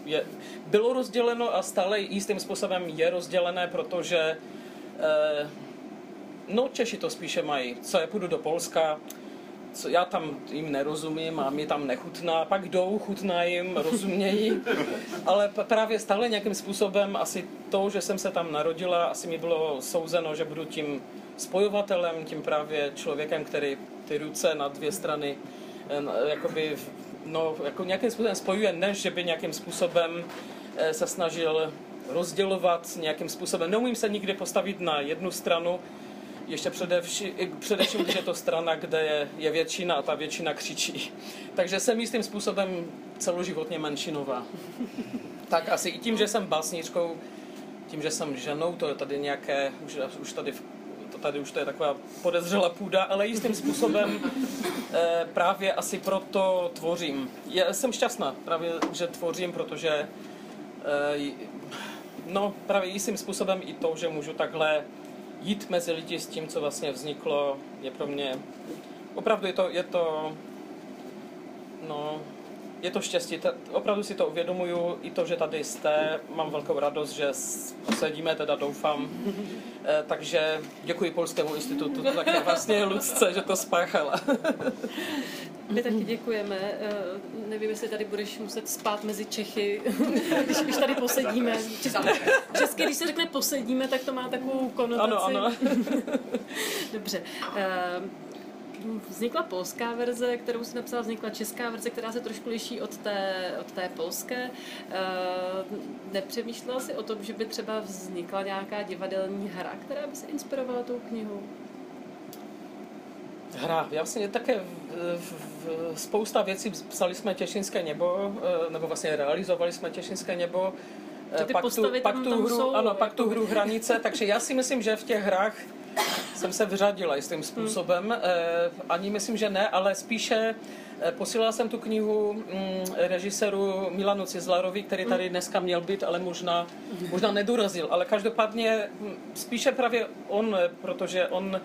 je, bylo rozděleno a stále jistým způsobem je rozdělené, protože eh, no Češi to spíše mají. Co já půjdu do Polska, co já tam jim nerozumím a mi tam nechutná, pak jdou, chutná jim, rozumějí, ale právě stále nějakým způsobem asi to, že jsem se tam narodila, asi mi bylo souzeno, že budu tím spojovatelem, tím právě člověkem, který ty ruce na dvě strany eh, jakoby no, jako nějakým způsobem spojuje, než že by nějakým způsobem eh, se snažil rozdělovat nějakým způsobem. Neumím se nikdy postavit na jednu stranu, ještě především, především když je to strana, kde je, je většina a ta většina křičí. Takže jsem jistým způsobem celoživotně menšinová. Tak asi i tím, že jsem básníčkou, tím, že jsem ženou, to je tady nějaké, už, už tady to tady už to je taková podezřelá půda, ale jistým způsobem eh, právě asi proto tvořím. Já jsem šťastná právě, že tvořím, protože eh, no právě jistým způsobem i to, že můžu takhle jít mezi lidi s tím, co vlastně vzniklo, je pro mě, opravdu je to, je to, no, je to štěstí. Opravdu si to uvědomuju, i to, že tady jste, mám velkou radost, že sedíme, teda doufám. Eh, takže děkuji Polskému institutu, také vlastně Lucce, že to spáchala. My taky děkujeme. Eh, nevím, jestli tady budeš muset spát mezi Čechy, když, když tady posedíme. Česky, když se řekne posedíme, tak to má takovou konotaci. Ano, ano. Dobře. Eh, vznikla polská verze, kterou si napsala, vznikla česká verze, která se trošku liší od té, od té polské. Eh, nepřemýšlela si o tom, že by třeba vznikla nějaká divadelní hra, která by se inspirovala tou knihou? Hra. Vlastně také v, v, spousta věcí psali jsme Těšinské nebo, eh, nebo vlastně realizovali jsme Těšinské nebo, eh, pak tu, pak tu hru, jsou, ano, pak tu hru hranice, takže já si myslím, že v těch hrách jsem se vyřadila jistým způsobem. Hmm. Ani myslím, že ne, ale spíše eh, posílala jsem tu knihu mm, režiséru Milanu Cizlarovi, který tady hmm. dneska měl být, ale možná, možná nedorazil. Ale každopádně hm, spíše právě on, eh, protože on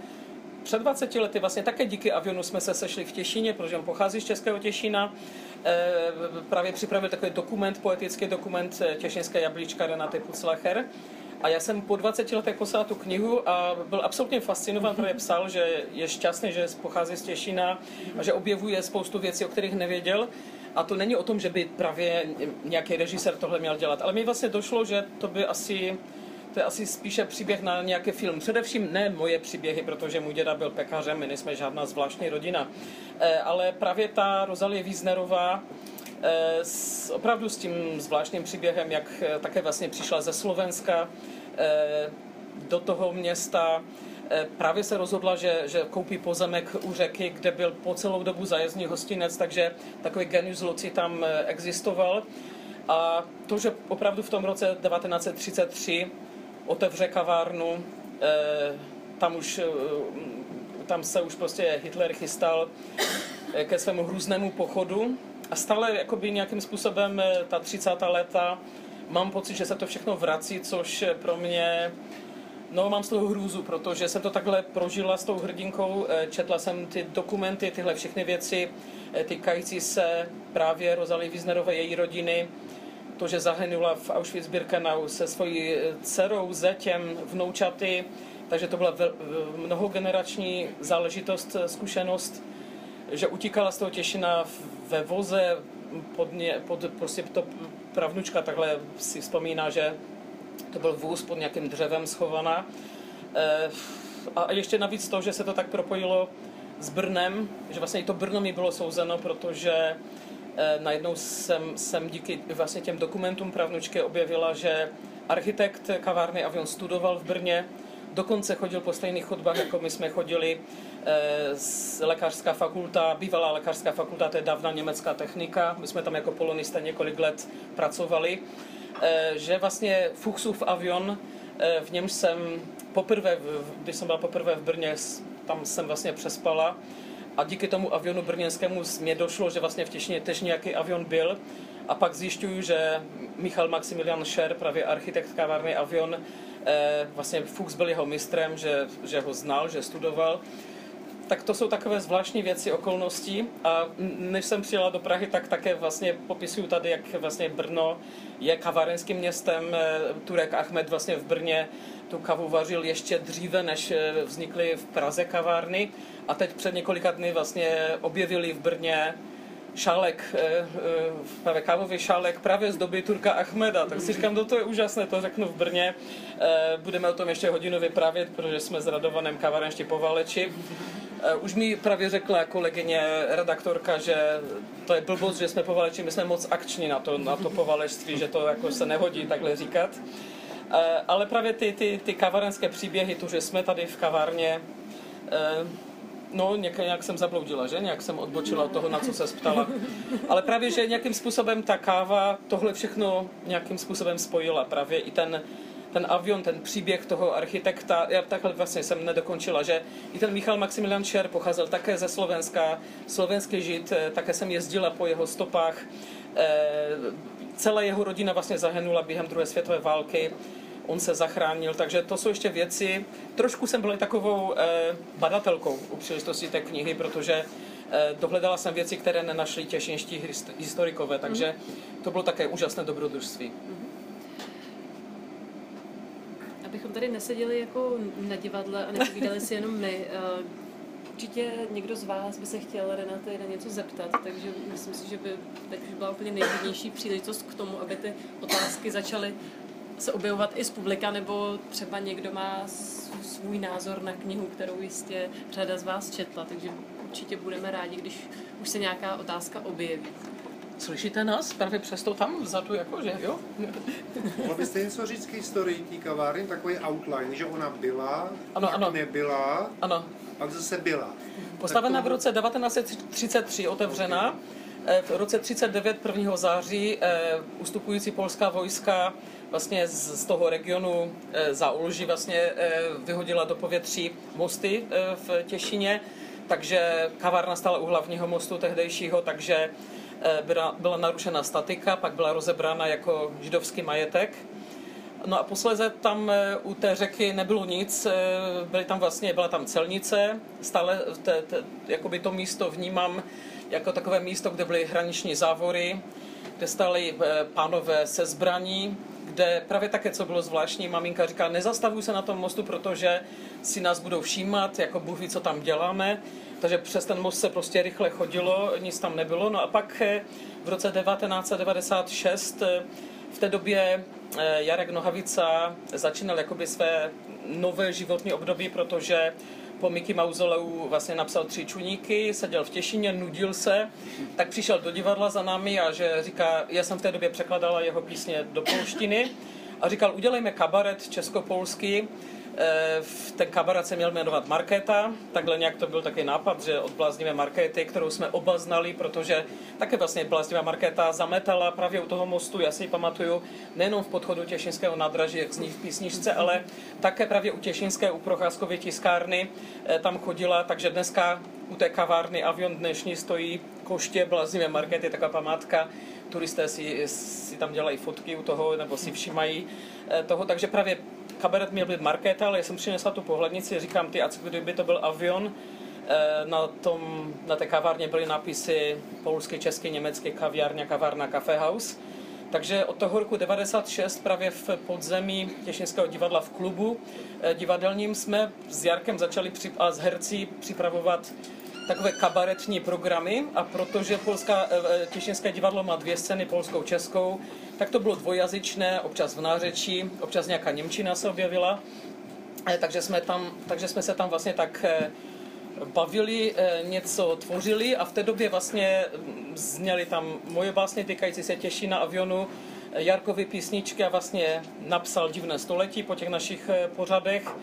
před 20 lety vlastně také díky avionu jsme se sešli v Těšíně, protože on pochází z Českého Těšína. právě připravil takový dokument, poetický dokument Těšinské jablíčka Renaty Puclacher. A já jsem po 20 letech poslal tu knihu a byl absolutně fascinován, protože psal, že je šťastný, že pochází z Těšina a že objevuje spoustu věcí, o kterých nevěděl. A to není o tom, že by právě nějaký režisér tohle měl dělat, ale mi vlastně došlo, že to by asi to je asi spíše příběh na nějaký film. Především ne moje příběhy, protože můj děda byl pekařem, my nejsme žádná zvláštní rodina. Eh, ale právě ta Rozalie Wiesnerová, Eh, s, opravdu s tím zvláštním příběhem, jak eh, také vlastně přišla ze Slovenska do toho města. Právě se rozhodla, že, že koupí pozemek u řeky, kde byl po celou dobu zajezdní hostinec, takže takový genius loci tam existoval. A to, že opravdu v tom roce 1933 otevře kavárnu, tam už tam se už prostě Hitler chystal ke svému hrůznému pochodu a stále jakoby nějakým způsobem eh, ta 30. léta mám pocit, že se to všechno vrací, což pro mě No, mám z toho hrůzu, protože jsem to takhle prožila s tou hrdinkou, eh, četla jsem ty dokumenty, tyhle všechny věci eh, týkající se právě Rozalie Wiesnerové, její rodiny, to, že zahynula v Auschwitz-Birkenau se svojí dcerou, zetěm, vnoučaty, takže to byla mnohogenerační záležitost, zkušenost že utíkala z toho Těšina ve voze, pod, ně, pod prostě to pravnučka takhle si vzpomíná, že to byl vůz pod nějakým dřevem schovaná. A ještě navíc to, že se to tak propojilo s Brnem, že vlastně i to Brno mi bylo souzeno, protože eh, najednou jsem, jsem díky vlastně těm dokumentům pravnučky objevila, že architekt kavárny Avion studoval v Brně, dokonce chodil po stejných chodbách, jako my jsme chodili, z lékařská fakulta, bývalá lékařská fakulta, to je dávna německá technika, my jsme tam jako polonista několik let pracovali, že vlastně Fuchsův avion, v něm jsem poprvé, když jsem byla poprvé v Brně, tam jsem vlastně přespala a díky tomu avionu brněnskému mě došlo, že vlastně v Těšně tež nějaký avion byl a pak zjišťuju, že Michal Maximilian Scher, právě architekt kavárny Avion, eh, vlastně Fuchs byl jeho mistrem, že, že ho znal, že studoval. Tak to jsou takové zvláštní věci, okolnosti a než jsem přijela do Prahy, tak také vlastně popisuju tady, jak vlastně Brno je kavárenským městem. Eh, Turek Ahmed vlastně v Brně tu kavu vařil ještě dříve, než eh, vznikly v Praze kavárny a teď před několika dny vlastně objevili v Brně šálek, eh, eh, právě kávový šálek právě z doby Turka Achmeda. Tak si říkám, no to je úžasné, to řeknu v Brně. Budeme o tom ještě hodinu vyprávět, protože jsme s Radovanem Kavarenští povaleči. Už mi právě řekla kolegyně redaktorka, že to je blbost, že jsme povaleči, my jsme moc akční na to, na to povalečství, že to jako se nehodí takhle říkat. Eh, ale právě ty, ty, ty kavarenské příběhy, tu, že jsme tady v kavárně, eh, No, nějak, nějak jsem zabloudila, že? Nějak jsem odbočila od toho, na co se ptala. Ale právě, že nějakým způsobem ta káva tohle všechno nějakým způsobem spojila. Právě i ten, ten avion, ten příběh toho architekta, já takhle vlastně jsem nedokončila, že i ten Michal Maximilian Scher pocházel také ze Slovenska, slovenský žid, eh, také jsem jezdila po jeho stopách. Celá jeho rodina vlastně zahynula během druhé světové války on se zachránil, takže to jsou ještě věci. Trošku jsem byl takovou eh, badatelkou u příležitosti té knihy, protože eh, dohledala jsem věci, které nenašli těšinští historikové, takže to bylo také úžasné dobrodružství. Abychom tady neseděli jako na divadle a nepovídali si jenom my, eh, určitě někdo z vás by se chtěl Renaty na něco zeptat, takže myslím si, že by teď už byla úplně nejvhodnější příležitost k tomu, aby ty otázky začaly se objevovat i z publika, nebo třeba někdo má svůj názor na knihu, kterou jistě řada z vás četla, takže určitě budeme rádi, když už se nějaká otázka objeví. Slyšíte nás právě přesto tam vzadu, jako, že jo? Mohl byste něco říct k historii té kavárny, takový outline, že ona byla, ano, ano. nebyla, ano. pak zase byla. Postavena v roce 1933, otevřena. Okay. V roce 39, 1. září, eh, ustupující polská vojska vlastně z, toho regionu e, za Ulži vlastně vyhodila do povětří mosty v Těšině, takže kavárna stala u hlavního mostu tehdejšího, takže byla, byla narušena statika, pak byla rozebrána jako židovský majetek. No a posléze tam u té řeky nebylo nic, byly tam vlastně, byla tam celnice, stále te, te, jakoby to místo vnímám jako takové místo, kde byly hraniční závory, kde stály pánové se zbraní, kde právě také, co bylo zvláštní, maminka říká, nezastavuj se na tom mostu, protože si nás budou všímat, jako Bůh ví, co tam děláme. Takže přes ten most se prostě rychle chodilo, nic tam nebylo. No a pak eh, v roce 1996 eh, v té době eh, Jarek Nohavica začínal jakoby své nové životní období, protože po Mickey Mauzoleu vlastně napsal tři čuníky, seděl v Těšině, nudil se, tak přišel do divadla za námi a že říká, já jsem v té době překladala jeho písně do polštiny. A říkal, udělejme kabaret českopolský, Eh, ten kabaret se měl jmenovat Markéta, takhle nějak to byl taky nápad, že od bláznivé Markéty, kterou jsme oba znali, protože také vlastně bláznivá Markéta zametala právě u toho mostu, já si ji pamatuju, nejenom v podchodu Těšinského nádraží, jak zní v písničce, ale také právě u Těšinské, u Procházkově tiskárny, eh, tam chodila, takže dneska u té kavárny Avion dnešní stojí koště bláznivé Markéty, taková památka, turisté si, si tam dělají fotky u toho, nebo si všímají eh, toho, takže právě kabaret měl být markéta, ale já jsem přinesla tu pohlednici, říkám ty, a co kdyby to byl avion, eh, na, tom, na té kavárně byly nápisy polský, český, německý kaviárně, kavárna, Cafe House. Takže od toho roku 96 právě v podzemí Těšinského divadla v klubu eh, divadelním jsme s Jarkem začali a s hercí připravovat takové kabaretní programy a protože Polská, eh, Těšinské divadlo má dvě scény, polskou, českou, tak to bylo dvojazyčné, občas v nářečí, občas nějaká Němčina se objevila. Eh, takže jsme, tam, takže jsme se tam vlastně tak eh, bavili, eh, něco tvořili a v té době vlastně mm, zněly tam moje básně týkající se Těšína avionu, Jarkovy písničky a vlastně napsal Divné století po těch našich pořadech.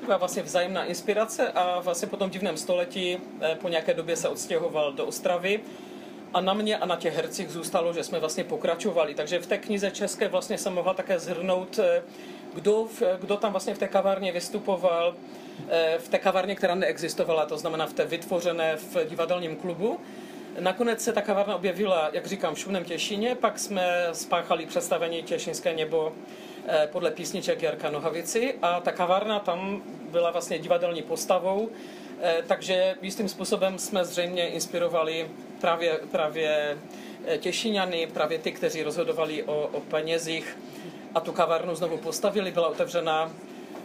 Taková vlastně vzájemná inspirace a vlastně po tom divném století po nějaké době se odstěhoval do Ostravy a na mě a na těch hercích zůstalo, že jsme vlastně pokračovali. Takže v té knize české vlastně jsem mohla také zhrnout, kdo, kdo tam vlastně v té kavárně vystupoval, Eh, v té kavárně, která neexistovala, to znamená v té vytvořené v divadelním klubu. Nakonec se ta kavárna objevila, jak říkám, v Šumném Těšíně, pak jsme spáchali představení Těšínské nebo eh, podle písniček Jarka Nohavici. A ta kavárna tam byla vlastně divadelní postavou, eh, takže jistým způsobem jsme zřejmě inspirovali právě, právě Těšíňany, právě ty, kteří rozhodovali o, o penězích. A tu kavárnu znovu postavili, byla otevřena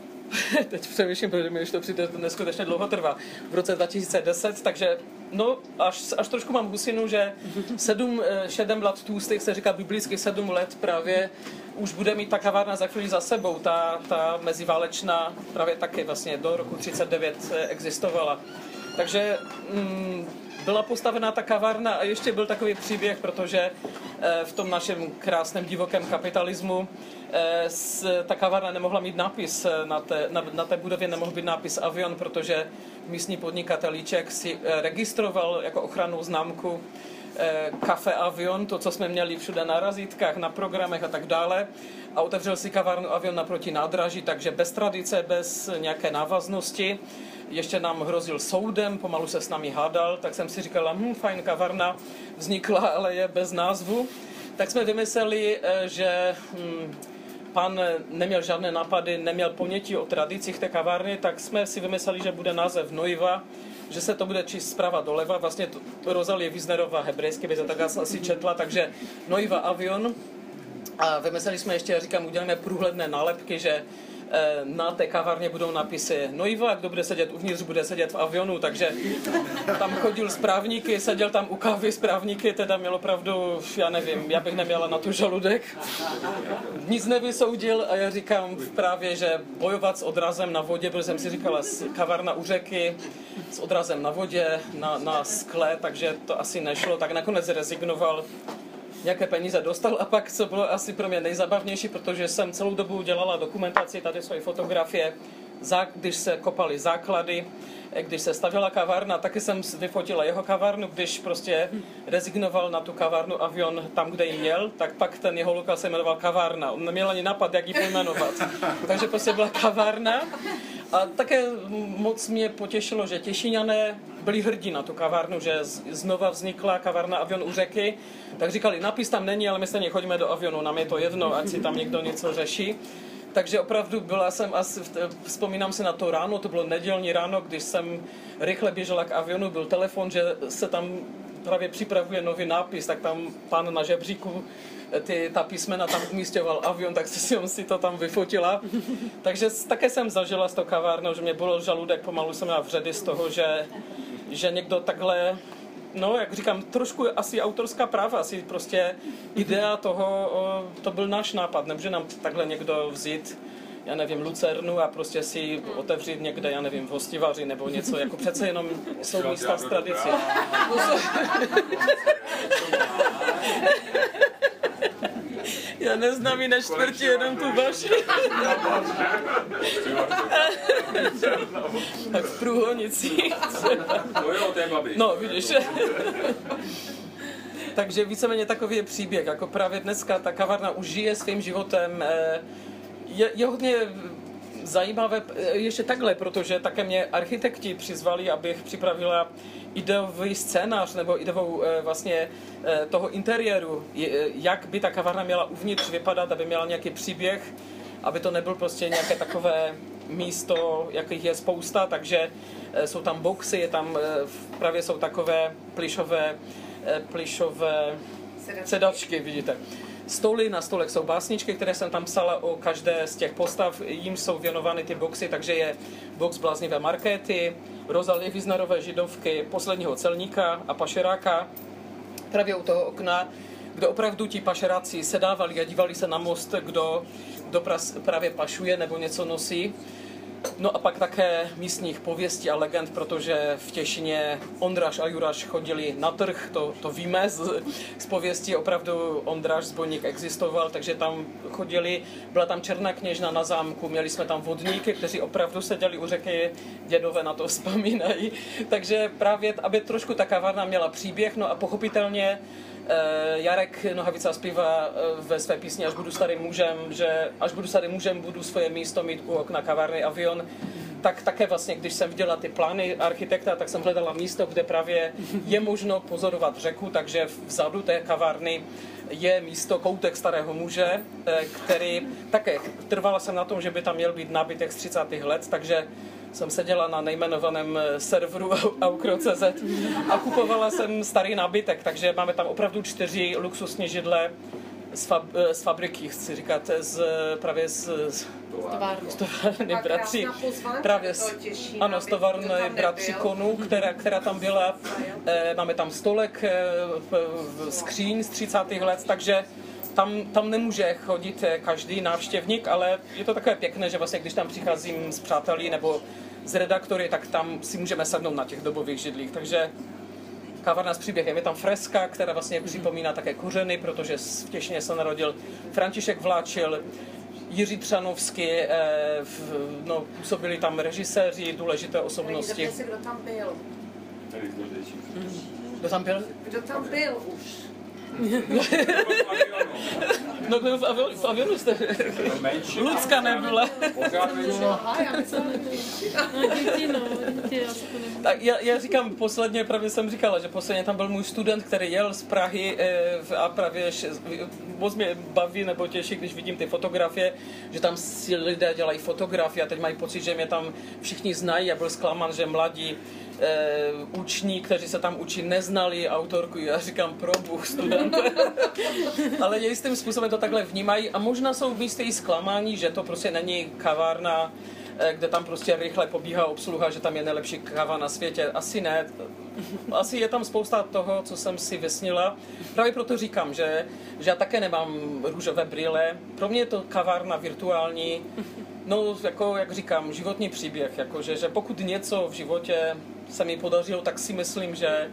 teď přemýšlím, protože mi už to přijde neskutečně dlouho trvá, v roce 2010, takže no, až, až trošku mám husinu, že sedm, eh, sedm let tůstých se říká biblicky sedm let právě už bude mít ta kavárna za chvíli za sebou. Ta, ta meziválečná právě taky vlastně do roku 39 eh, existovala. Takže mm, byla postavená ta kavárna a ještě byl takový příběh, protože eh, v tom našem krásném divokém kapitalismu eh, ta kavárna nemohla mít nápis eh, na té, na, na té budově, nemohl být nápis avion, protože místní podnikatelíček si registroval jako ochrannou známku kafe Avion, to, co jsme měli všude na razítkách, na programech a tak dále. A otevřel si kavárnu Avion naproti nádraží, takže bez tradice, bez nějaké návaznosti ještě nám hrozil soudem, pomalu se s námi hádal, tak jsem si říkala, hm, fajn kavarna vznikla, ale je bez názvu. Tak jsme vymysleli, eh, že hm, pan neměl žádné nápady, neměl ponětí o tradicích té kavárny, tak jsme si vymysleli, že bude název Noiva, že se to bude číst zprava doleva. Vlastně to Rozalie Wiesnerová hebrejsky by to tak asi četla, takže Noiva Avion. A vymysleli jsme ještě, říkám, uděláme průhledné nálepky, že na té kavárně budou napisy Noiva, a kdo bude sedět uvnitř, bude sedět v avionu, takže tam chodil správníky, seděl tam u kávy správníky, teda měl opravdu, já nevím, já bych neměla na tu žaludek. Nic nevysoudil a já říkám právě, že bojovat s odrazem na vodě, protože jsem si říkala, kavárna u řeky, s odrazem na vodě, na, na skle, takže to asi nešlo, tak nakonec rezignoval nějaké peníze dostal a pak, co bylo asi pro mě nejzabavnější, protože jsem celou dobu dělala dokumentaci, tady jsou fotografie, když se kopaly základy, když se stavila kavárna, taky jsem vyfotila jeho kavárnu, když prostě rezignoval na tu kavárnu avion tam, kde ji měl, tak pak ten jeho lokal se jmenoval kavárna. On neměl ani nápad, jak ji pojmenovat. Takže prostě byla kavárna. A také moc mě potěšilo, že Těšíňané byli hrdí na tu kavárnu, že znova vznikla kavárna avion u řeky. Tak říkali, napis tam není, ale my stejně chodíme do avionu, nám je to jedno, ať si tam někdo něco řeší. Takže opravdu byla jsem asi, vzpomínám si na to ráno, to bylo nedělní ráno, když jsem rychle běžela k avionu, byl telefon, že se tam právě připravuje nový nápis, tak tam pan na žebříku ty, ta písmena tam umístěval avion, tak si si to tam vyfotila. Takže také jsem zažila s to kavárnou, že mě bolel žaludek, pomalu jsem měla vředy z toho, že, že někdo takhle no, jak říkám, trošku asi autorská práva, asi prostě idea toho, to byl náš nápad, nemůže nám takhle někdo vzít já nevím, Lucernu a prostě si otevřít někde, já nevím, v hostivaři nebo něco, jako přece jenom jsou místa z tradice. Já neznám jiné čtvrtí, jenom tu vaši. tak v průhonicích. No, vidíš. Takže víceméně takový je příběh, jako právě dneska ta kavárna už žije svým životem, eh, je, je hodně zajímavé ještě takhle, protože také mě architekti přizvali, abych připravila ideový scénář nebo ideovou eh, vlastně eh, toho interiéru, jak by ta kavárna měla uvnitř vypadat, aby měla nějaký příběh, aby to nebyl prostě nějaké takové místo, jakých je spousta, takže eh, jsou tam boxy, je tam, právě jsou takové plišové, plišové sedačky, sedačky vidíte stoly, na stolech jsou básničky, které jsem tam psala o každé z těch postav, jim jsou věnovány ty boxy, takže je box Bláznivé markéty, Rozalie Viznarové židovky, Posledního celníka a Pašeráka. Právě u toho okna kde opravdu ti pašeráci sedávali a dívali se na most, kdo, kdo právě pašuje nebo něco nosí. No a pak také místních pověstí a legend, protože v Těšině Ondraž a Juraš chodili na trh, to, to víme z, z pověstí, opravdu Ondraž zbojník existoval, takže tam chodili, byla tam černá kněžna na zámku, měli jsme tam vodníky, kteří opravdu seděli u řeky, dědové na to vzpomínají, takže právě, aby trošku ta kavárna měla příběh, no a pochopitelně Jarek Nohavica zpívá eh, ve své písni Až budu starým mužem, že až budu starým mužem, budu svoje místo mít u okna kavárny Avion. Tak také vlastně, když jsem viděla ty plány architekta, tak jsem hledala místo, kde právě je možno pozorovat řeku, takže vzadu té kavárny je místo koutek starého muže, eh, který také trvala jsem na tom, že by tam měl být nábytek z 30. let, takže jsem seděla na nejmenovaném eh, serveru Aukro.cz a kupovala jsem starý nábytek, takže máme tam opravdu čtyři luxusní židle z, fab, eh, z fabriky, chci říkat, z, právě z, z továrny, z továrny bratři, právě z, ano, z továrny bratři Konu, která, která tam byla. Máme tam stolek, skříň z 30. let, takže tam, tam nemůže chodit každý návštěvník, ale je to takové pěkné, že vlastně když tam přicházím s přáteli nebo z redaktory, tak tam si můžeme sednout na těch dobových židlích. Takže kavárna s příběhem. Je tam freska, která vlastně připomíná také kořeny, protože v Těšně se narodil František Vláčil, Jiří Třanovský, eh, no, působili tam režiséři, důležité osobnosti. kdo tam byl. Kdo tam byl? Kdo tam byl už? no byl v, avionu, v avionu jste. Lucka nebyla. Tak já, já říkám, posledně právě jsem říkala, že posledně tam byl můj student, který jel z Prahy eh, a právě moc mě baví nebo těší, když vidím ty fotografie, že tam si lidé dělají fotografie a teď mají pocit, že mě tam všichni znají. Já byl zklamán, že mladí uh, uční, kteří se tam učí, neznali autorku. Já říkám, pro Bůh, student. Ale jistým způsobem to takhle vnímají a možná jsou v i zklamání, že to prostě není kavárna, eh, kde tam prostě rychle pobíhá obsluha, že tam je nejlepší káva na světě. Asi ne. Asi je tam spousta toho, co jsem si vysnila. Právě proto říkám, že, že já také nemám růžové brýle. Pro mě je to kavárna virtuální, No, jako, jak říkám, životní příběh, jako, že, že pokud něco v životě se mi podařilo, tak si myslím, že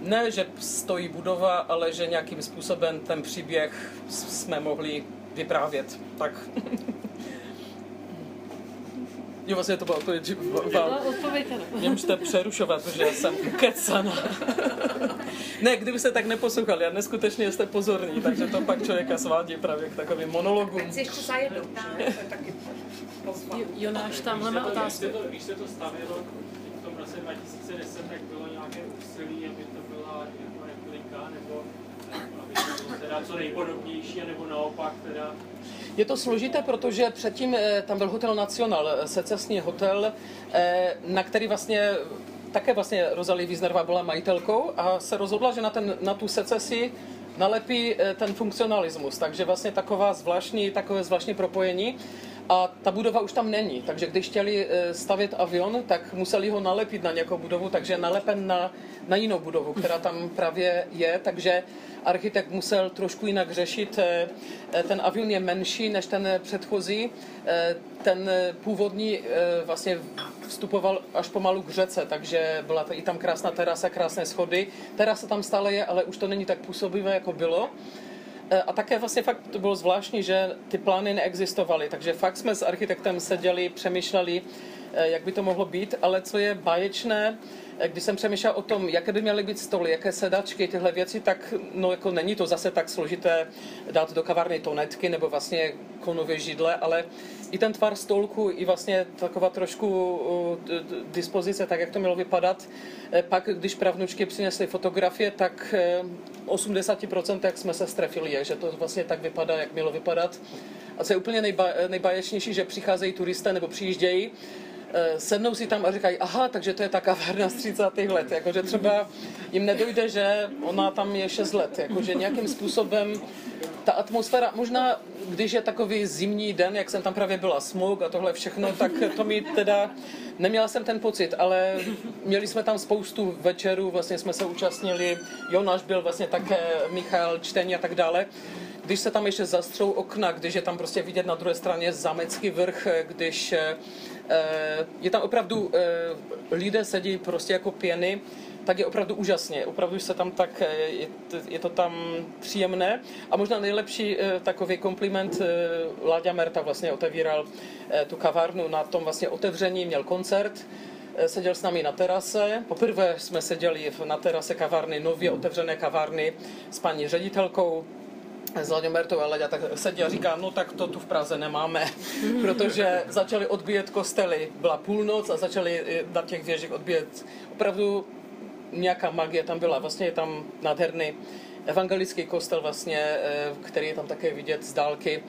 ne, že stojí budova, ale že nějakým způsobem ten příběh jsme mohli vyprávět. Tak. Jo, vlastně to byla odpověď. Byla odpověď, ano. Mě můžete přerušovat, protože jsem ukecana. ne, kdybyste tak neposlouchali, a neskutečně jste pozorní, takže to pak člověka svádí právě k takovým monologům. Si ještě zajedu, Jonáš, tamhle má otázku. Když se to stavělo roce 2010, tak bylo nějaké úsilí, aby to byla jako replika, nebo aby to bylo teda co nejpodobnější, nebo naopak teda je to složité, protože předtím eh, tam byl hotel Nacional, eh, secesní hotel, eh, na který vlastně také vlastně Rosalie Wiesnerová byla majitelkou a se rozhodla, že na, ten, na tu secesi nalepí ten funkcionalismus. Takže vlastně taková zvláštní, takové zvláštní propojení. A ta budova už tam není, takže když chtěli stavět avion, tak museli ho nalepit na nějakou budovu, takže nalepen na, na jinou budovu, která tam právě je, takže architekt musel trošku jinak řešit. Eh, eh, ten avion je menší než ten předchozí. Eh, ten původní vlastně vstupoval až pomalu k řece, takže byla i tam krásná terasa, krásné schody. Terasa tam stále je, ale už to není tak působivé, jako bylo. A také vlastně fakt to bylo zvláštní, že ty plány neexistovaly, takže fakt jsme s architektem seděli, přemýšleli, jak by to mohlo být, ale co je báječné, když jsem přemýšlel o tom, jaké by měly být stoly, jaké sedačky, tyhle věci, tak no, jako není to zase tak složité dát do kavárny tonetky nebo vlastně konové židle, ale i ten tvar stolku, i vlastně taková trošku dispozice, tak jak to mělo vypadat. Eh, pak, když pravnučky přinesly fotografie, tak 80% eh, jsme se strefili, že to vlastně tak vypadá, jak mělo vypadat. A co je úplně nejba, nejbáječnější, že přicházejí turisté nebo přijíždějí sednou si tam a říkají, aha, takže to je ta kavárna z 30. let, jakože třeba jim nedojde, že ona tam je 6 let, jakože nějakým způsobem ta atmosféra, možná když je takový zimní den, jak jsem tam právě byla, smog a tohle všechno, tak to mi teda, neměla jsem ten pocit, ale měli jsme tam spoustu večerů, vlastně jsme se účastnili, Jonáš byl vlastně také, Michal, čtení a tak dále. Když se tam ještě zastřou okna, když je tam prostě vidět na druhé straně zamecký vrch, když eh, je tam opravdu, eh, lidé sedí prostě jako pěny, tak je opravdu úžasně. Opravdu se tam tak, eh, je to, je to tam příjemné. A možná nejlepší eh, takový kompliment eh, Láďa Merta vlastně otevíral tu kavárnu na tom vlastně otevření, měl koncert, seděl s námi na terase. Poprvé jsme seděli na terase kavárny, nově otevřené kavárny s paní ředitelkou, s Láďou Mertou a tak sedí a říká, no tak to tu v Praze nemáme, protože začali odbíjet kostely. Byla půlnoc a začali na těch věžích odbíjet opravdu nějaká magie tam byla. Vlastně je tam nádherný evangelický kostel, vlastně, eh, který je tam také vidět z dálky.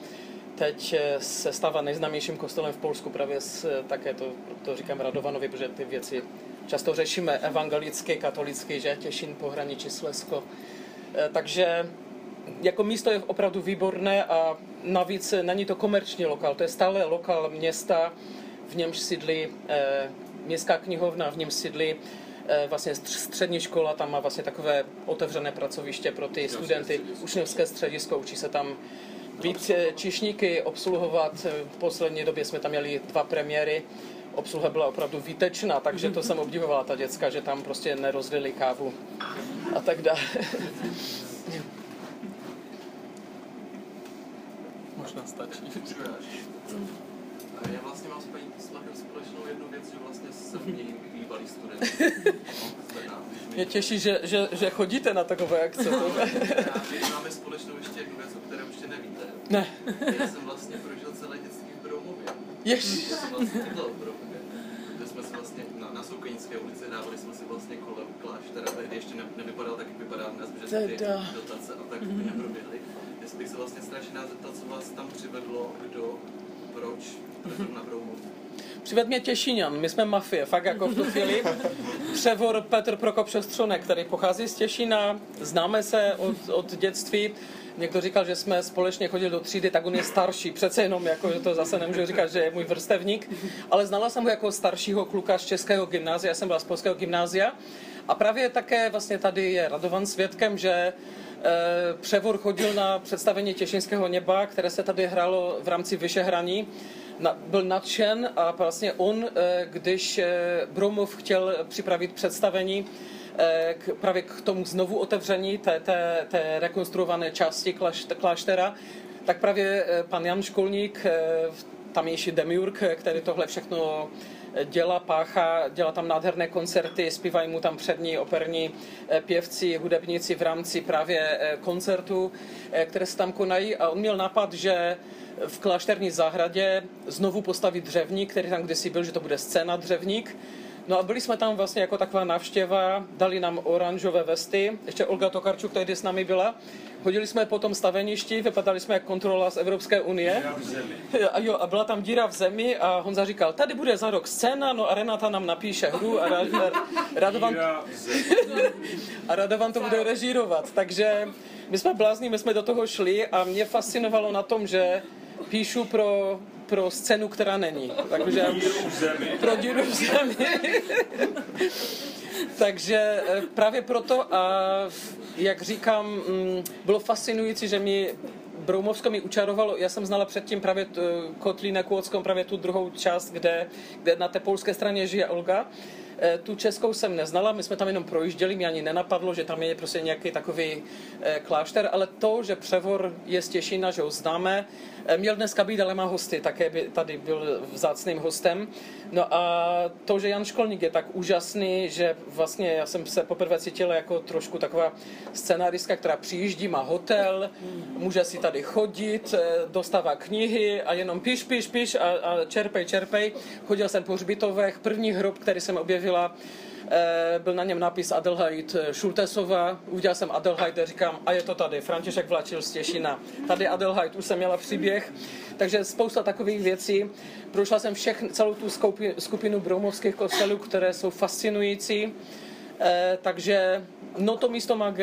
Teď eh, se stává nejznámějším kostelem v Polsku, právě s, eh, také to, to říkám Radovanovi, protože ty věci často řešíme, evangelický, katolický, že Těšin, pohraničí Slesko. Takže jako místo je opravdu výborné a navíc není to komerční lokál, to je stále lokál města, v němž sídlí eh, městská knihovna, v něm sídlí Eh, vlastně střední škola tam má vlastně takové otevřené pracoviště pro ty studenty, učňovské středisko, učí se tam být eh, čišníky, obsluhovat. V poslední době jsme tam měli dva premiéry, obsluha byla opravdu výtečná, takže to jsem obdivovala ta děcka, že tam prostě nerozlili kávu a tak dále. Možná stačí. Já vlastně mám s paní společnou jednu věc, že vlastně jsem bývalý student. Mě těší, že, že, že chodíte na takové akce. My máme společnou ještě jednu věc, o které ještě nevíte. Ne. Já jsem vlastně prožil celé dětství v Broumově. Jež. Já jsem vlastně bydlel v Broumově. Kde jsme se vlastně na, na Soukenické ulici dávali jsme si vlastně kolem kláštera, tehdy ještě ne, nevypadal tak, jak vypadá dnes, protože ty dotace a tak mm-hmm. neproběhly. Jestli bych se vlastně strašně rád zeptat, co vás tam přivedlo, kdo, proč, na Broumov. Přived mě Těšíňan, my jsme mafie, fakt jako v tu chvíli. Převor Petr Prokop Šestřonek, který pochází z Těšína, známe se od, od dětství. Někdo říkal, že jsme společně chodili do třídy, tak on je starší, přece jenom, jako, že to zase nemůžu říkat, že je můj vrstevník, ale znala jsem ho jako staršího kluka z českého gymnázia, já jsem byla z polského gymnázia. A právě také vlastně tady je Radovan svědkem, že Převor chodil na představení Těšinského neba, které se tady hrálo v rámci Vyšehraní na, byl nadšen a vlastně on, eh, když eh, Bromov chtěl připravit představení eh, k, právě k tomu znovu otevření té, té, té rekonstruované části kláštera, tak právě pan Jan Školník, tamnější demiurg, který tohle všechno dělá, pácha, dělá tam nádherné koncerty, zpívají mu tam přední operní pěvci, hudebníci v rámci právě koncertů, které se tam konají a on měl nápad, že v klášterní zahradě znovu postavit dřevník, který tam kdysi byl, že to bude scéna dřevník. No a byli jsme tam vlastně jako taková návštěva, dali nám oranžové vesty, ještě Olga Tokarčuk tady s námi byla. Chodili jsme po tom staveništi, vypadali jsme jak kontrola z Evropské unie. A, jo, a byla tam díra v zemi a Honza říkal, tady bude za rok scéna, no a Renata nám napíše hru a, ra, a, Radovan, a Radovan to bude režírovat. Takže my jsme blázni, my jsme do toho šli a mě fascinovalo na tom, že píšu pro, pro scénu, která není. Takže, pro díru v zemi. Takže eh, právě proto a jak říkám, mm, bylo fascinující, že mi Broumovsko mi učarovalo, já jsem znala předtím právě Kotlína Kůckou, právě tu druhou část, kde, kde na té polské straně žije Olga. Eh, tu českou jsem neznala, my jsme tam jenom projížděli, mě ani nenapadlo, že tam je prostě nějaký takový eh, klášter, ale to, že Převor je z Těšina, že ho známe, eh, měl dneska být, ale má hosty, také by tady byl vzácným hostem. No a to, že Jan Školník je tak úžasný, že vlastně já jsem se poprvé cítila jako trošku taková scenáristka, která přijíždí, má hotel, může si tady chodit, dostává knihy a jenom píš, píš, píš a, a čerpej, čerpej. Chodil jsem po hřbitovech, první hrob, který jsem objevil objevila, eh, byl na něm nápis Adelheid Šultesova, uviděl jsem Adelheid a říkám, a je to tady, František Vlačil z Těšina. Tady Adelheid, už jsem měla příběh, takže spousta takových věcí. Prošla jsem všechny, celou tu skupinu broumovských kostelů, které jsou fascinující. Eh, takže no to místo má,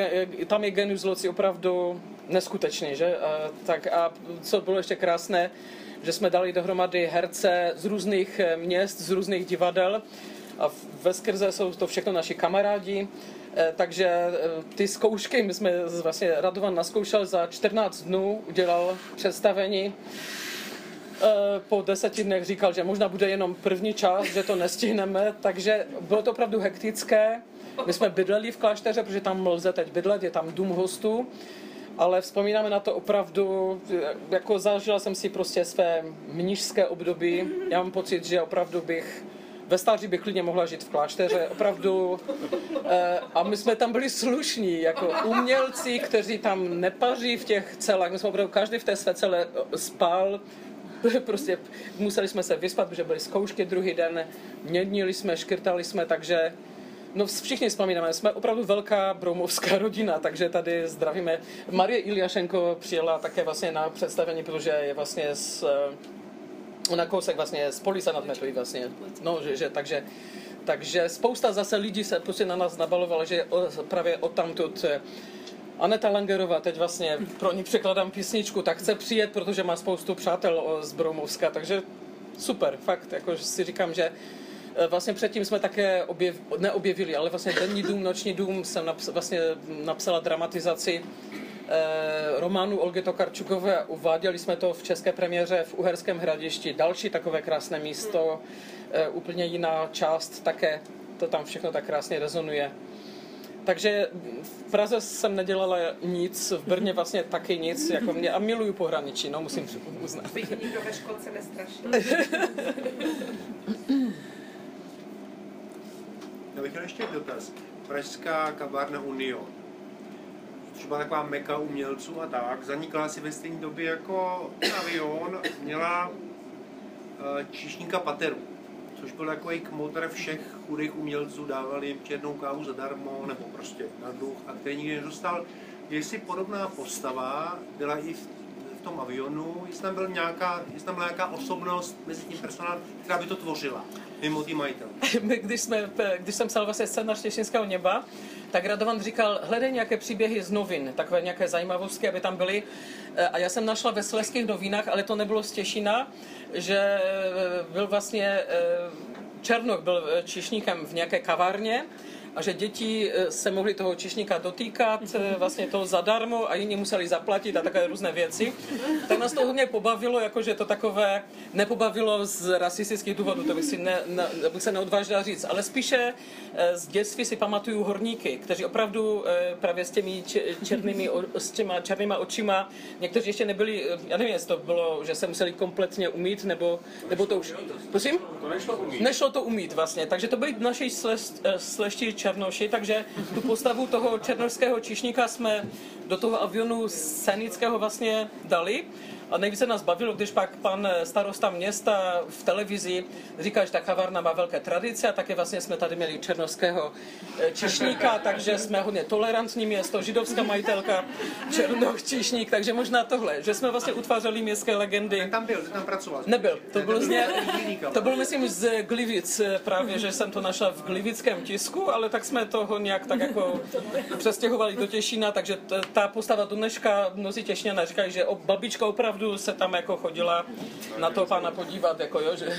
tam je genius loci opravdu neskutečný, že? A, tak a co bylo ještě krásné, že jsme dali dohromady herce z různých eh, měst, z různých divadel a ve skrze jsou to všechno naši kamarádi, eh, takže eh, ty zkoušky, my jsme vlastně Radovan naskoušel za 14 dnů, udělal představení po deseti dnech říkal, že možná bude jenom první část, že to nestihneme, takže bylo to opravdu hektické. My jsme bydleli v klášteře, protože tam lze teď bydlet, je tam dům hostů ale vzpomínáme na to opravdu, jako zažila jsem si prostě své mnižské období. Já mám pocit, že opravdu bych ve stáří bych klidně mohla žít v klášteře, opravdu. Eh, a my jsme tam byli slušní, jako umělci, kteří tam nepaří v těch celách. My jsme opravdu každý v té své celé eh, spal, prostě museli jsme se vyspat, protože byly zkoušky druhý den, měnili jsme, škrtali jsme, takže No všichni vzpomínáme, jsme opravdu velká broumovská rodina, takže tady zdravíme. Marie Iliašenko přijela také vlastně na představení, protože je vlastně z, ona kousek vlastně z Polisa nad vlastně. No, že, že, takže, takže spousta zase lidí se prostě na nás nabalovalo, že právě odtamtud eh, Aneta Langerová, teď vlastně pro ní překladám písničku, tak chce přijet, protože má spoustu přátel z Broumovska, takže super, fakt, jako si říkám, že Eh, vlastně předtím jsme také objev, neobjevili, ale vlastně Denní dům, Noční dům jsem naps, vlastně napsala dramatizaci románu Olgy Tokarčukové. Uváděli jsme to v české premiéře v Uherském hradišti. Další takové krásné místo, eh, úplně jiná část také. To tam všechno tak krásně rezonuje. Takže v Praze jsem nedělala nic, v Brně vlastně taky nic, jako mě, a miluju pohraničí, no musím uznat. Bych nikdo ve školce nestrašil. Já bych měl ještě dotaz. Pražská kavárna Union, byla taková meka umělců a tak, zanikla asi ve stejné době jako Avion, měla eh, číšníka Pateru, což byl takový kmotr všech chudých umělců, dávali jim černou kávu zadarmo, nebo prostě na duch, a který nikdy nedostal. Jestli podobná postava byla i v, tom avionu, jestli tam, byl nějaká, jestli tam byla nějaká osobnost mezi tím personálem, která by to tvořila mimo ty majitel. když, jsme, když jsem psal vlastně scénář Těšinského neba, tak Radovan říkal, hledej nějaké příběhy z novin, takové nějaké zajímavosti, aby tam byly. E, a já jsem našla ve Sleských novinách, ale to nebylo z Těšina, že e, byl vlastně e, Černoch byl čišníkem v nějaké kavárně a že děti eh, se mohly toho čišníka dotýkat, eh, vlastně to zadarmo a jiní museli zaplatit a takové různé věci. Tak nás to hodně pobavilo, jakože to takové nepobavilo z rasistických důvodů, to bych, si ne, ne, bych se neodvážila říct, ale spíše eh, z dětství si pamatuju horníky, kteří opravdu právě s těmi černými, s těma černýma očima, někteří ještě nebyli, já nevím, jestli to bylo, že se museli kompletně umít, nebo, nebo to už... Prosím? To nešlo umít. Nešlo to umít vlastně, takže to byli naši sleští Černoši, takže tu postavu toho černošského čišníka jsme do toho avionu scénického vlastně dali. A nejvíce nás bavilo, když pak pan starosta města v televizi říká, že ta kavárna má velké tradice a také vlastně jsme tady měli černovského eh, čišníka, takže jsme hodně tolerantní město, židovská majitelka, černoch čišník, takže možná tohle, že jsme vlastně utvářeli městské legendy. Ten tam byl, ten tam pracoval. Nebyl, to byl, z ně, to byl myslím z Glivic eh, právě, že jsem to našla v glivickém tisku, ale tak jsme toho nějak tak jako přestěhovali do Těšína, takže ta postava do dneška mnozí Těšňané říkají, že babička opravdu opravdu se tam jako chodila na to pána podívat, jako jo, že...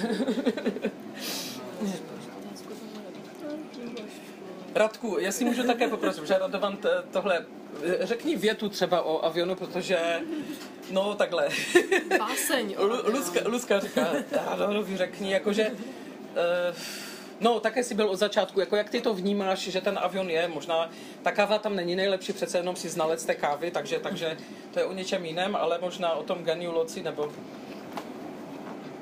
Radku, jestli můžu také poprosit, že Radovan tohle, řekni větu třeba o avionu, protože, no takhle. Báseň. Luzka, Luzka říká, Radovanovi řekni, jakože, uh, No, také si byl od začátku, jako jak ty to vnímáš, že ten avion je, možná ta káva tam není nejlepší, přece jenom si znalec té kávy, takže, takže to je o něčem jiném, ale možná o tom geniu loci, nebo...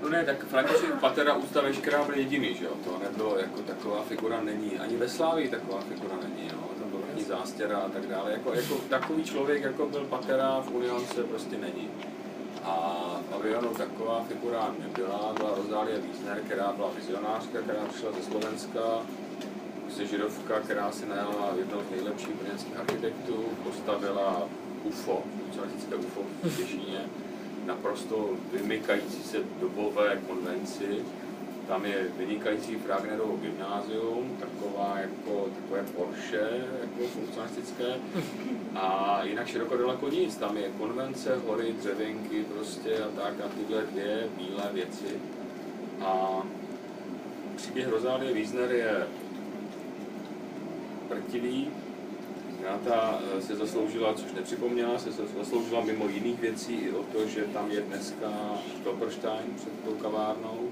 No ne, tak František Patera ústa veškerá byl jediný, že jo, to nebylo jako taková figura není, ani ve Slávii taková figura není, jo, tam ani zástěra a tak dále, jako, jako takový člověk, jako byl Patera v Unionce prostě není. A v avionu taková figura nebyla, byla Rozálie Wiesner, která byla vizionářka, která přišla ze Slovenska, prostě židovka, která si najala jednoho z nejlepších brněnských architektů, postavila UFO, socialistické UFO v Těšíně, naprosto vymykající se dobové konvenci tam je vynikající Fragnerovo gymnázium, taková jako, takové Porsche, jako funkcionalistické. A jinak široko daleko nic, tam je konvence, hory, dřevěnky prostě a tak a tyhle dvě bílé věci. A příběh Rozálie Wiesner je prtivý, Renata eh, se zasloužila, což nepřipomněla, se zasloužila mimo jiných věcí i o to, že tam je dneska Stolperstein před tou kavárnou.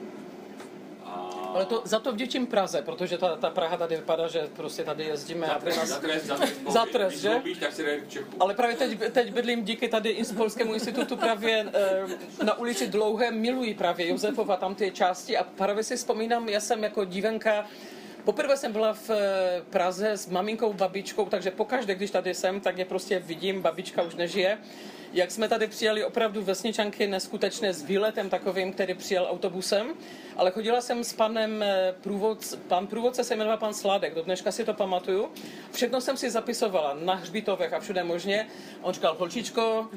Ale to, za to vděčím Praze, protože ta, ta Praha tady vypadá, že prostě tady jezdíme. Za trest, nás... za trest, za trest, za trest že? Tak si. Ale právě teď, teď bydlím díky tady Polskému institutu právě e, na ulici Dlouhé, miluji právě Josefova tam ty části a právě si vzpomínám, já jsem jako dívenka Poprvé jsem byla v eh, Praze s maminkou, babičkou, takže pokaždé, když tady jsem, tak je prostě vidím, babička už nežije. Jak jsme tady přijeli opravdu vesničanky neskutečné s výletem takovým, který přijel autobusem, ale chodila jsem s panem eh, průvodce, pan průvodce se jmenoval pan Sládek, do dneška si to pamatuju. Všechno jsem si zapisovala na hřbitovech a všude možně. On říkal, holčičko,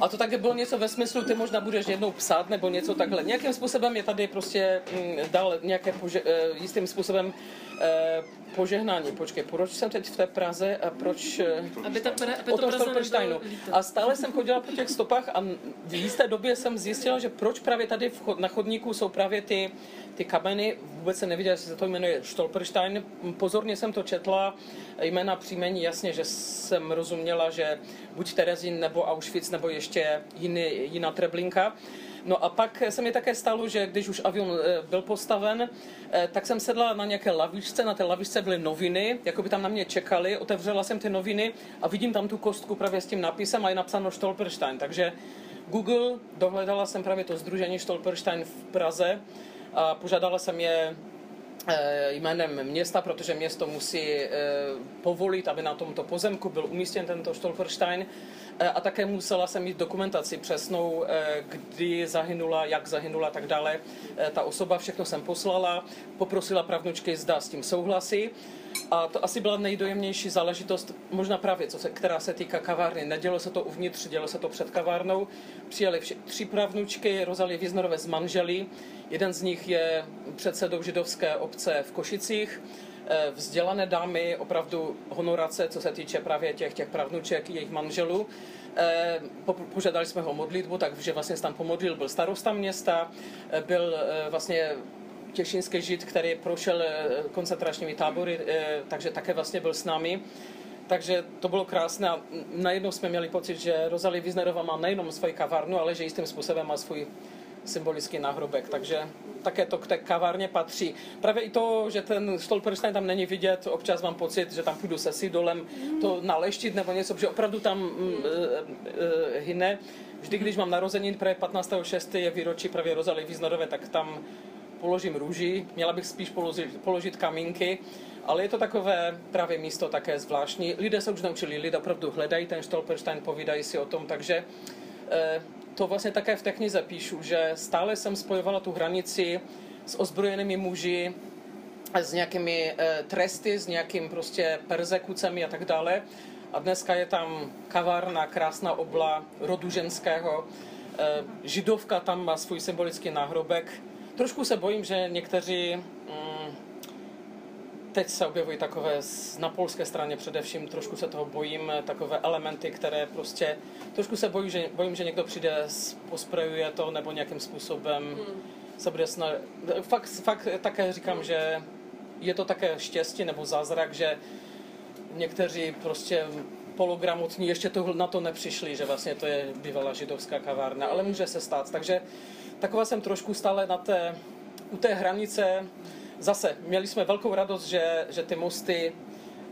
a to také bylo něco ve smyslu, ty možná budeš jednou psát nebo něco takhle. Nějakým způsobem je tady prostě mm, dal nějaké pože- eh, jistým způsobem Eh, požehnání. Počkej, proč jsem teď v té Praze a proč... Aby, ta, aby o tom Stolpersteinu. A stále jsem chodila po těch stopách a v jisté době jsem zjistila, že proč právě tady na chodníku jsou právě ty, ty kameny. Vůbec se neviděla, jestli se to jmenuje Stolperstein. Pozorně jsem to četla, jména příjmení, jasně, že jsem rozuměla, že buď Terezín nebo Auschwitz nebo ještě jiný, jiná treblinka. No a pak se mi také stalo, že když už avion eh, byl postaven, eh, tak jsem sedla na nějaké lavičce, na té lavičce byly noviny, jako by tam na mě čekali, otevřela jsem ty noviny a vidím tam tu kostku právě s tím napisem a je napsáno Stolperstein. Takže Google, dohledala jsem právě to združení Stolperstein v Praze a požádala jsem je eh, jménem města, protože město musí povolit, aby na tomto pozemku byl umístěn tento Stolperstein. Eh, a také musela jsem mít dokumentaci přesnou, eh, kdy zahynula, jak zahynula a tak dále. Eh, ta osoba, všechno jsem poslala, poprosila pravnučky, zda s tím souhlasí. A to asi byla nejdojemnější záležitost, možná právě, co se, která se týká kavárny. Nedělo se to uvnitř, dělo se to před kavárnou. Přijeli vši, tři pravnučky, Rozalie Viznorové z manželí. Jeden z nich je předsedou židovské obce v Košicích vzdělané dámy, opravdu honorace, co se týče právě těch, těch pravnuček, jejich manželů. Eh, požádali jsme ho o modlitbu, takže vlastně se tam pomodlil, byl starosta města, eh, byl vlastně těšinský žid, který prošel koncentračními tábory, takže také vlastně byl s námi. Takže to bylo krásné a najednou jsme měli pocit, že Rosalie Wiesnerová má nejenom svoji kavárnu, ale že jistým způsobem má svůj symbolický náhrobek. Takže také to k té kavárně patří. Právě i to, že ten Stolperstein tam není vidět, občas mám pocit, že tam půjdu se sidolem to naleštit nebo něco, že opravdu tam mm, e, e, hyne. Vždy, když mám narozeniny, právě 15.6. je výročí právě Rozalie Význadové, tak tam položím růži, měla bych spíš položit, položit kamínky, ale je to takové právě místo také zvláštní. Lidé se už naučili, lidé opravdu hledají ten Stolperstein, povídají si o tom, takže e, to vlastně také v té knize píšu, že stále jsem spojovala tu hranici s ozbrojenými muži, s nějakými e, tresty, s nějakým prostě persekucemi a tak dále. A dneska je tam kavárna, krásná obla rodu ženského. E, židovka tam má svůj symbolický náhrobek. Trošku se bojím, že někteří mm, teď se objevují takové na polské straně především, trošku se toho bojím, takové elementy, které prostě, trošku se bojím, že, bojím, že někdo přijde, posprejuje to nebo nějakým způsobem hmm. se bude snad... Fakt, fakt také říkám, že je to také štěstí nebo zázrak, že někteří prostě pologramotní ještě to, na to nepřišli, že vlastně to je bývalá židovská kavárna, ale může se stát. Takže taková jsem trošku stále na té, u té hranice, zase měli jsme velkou radost, že, že ty mosty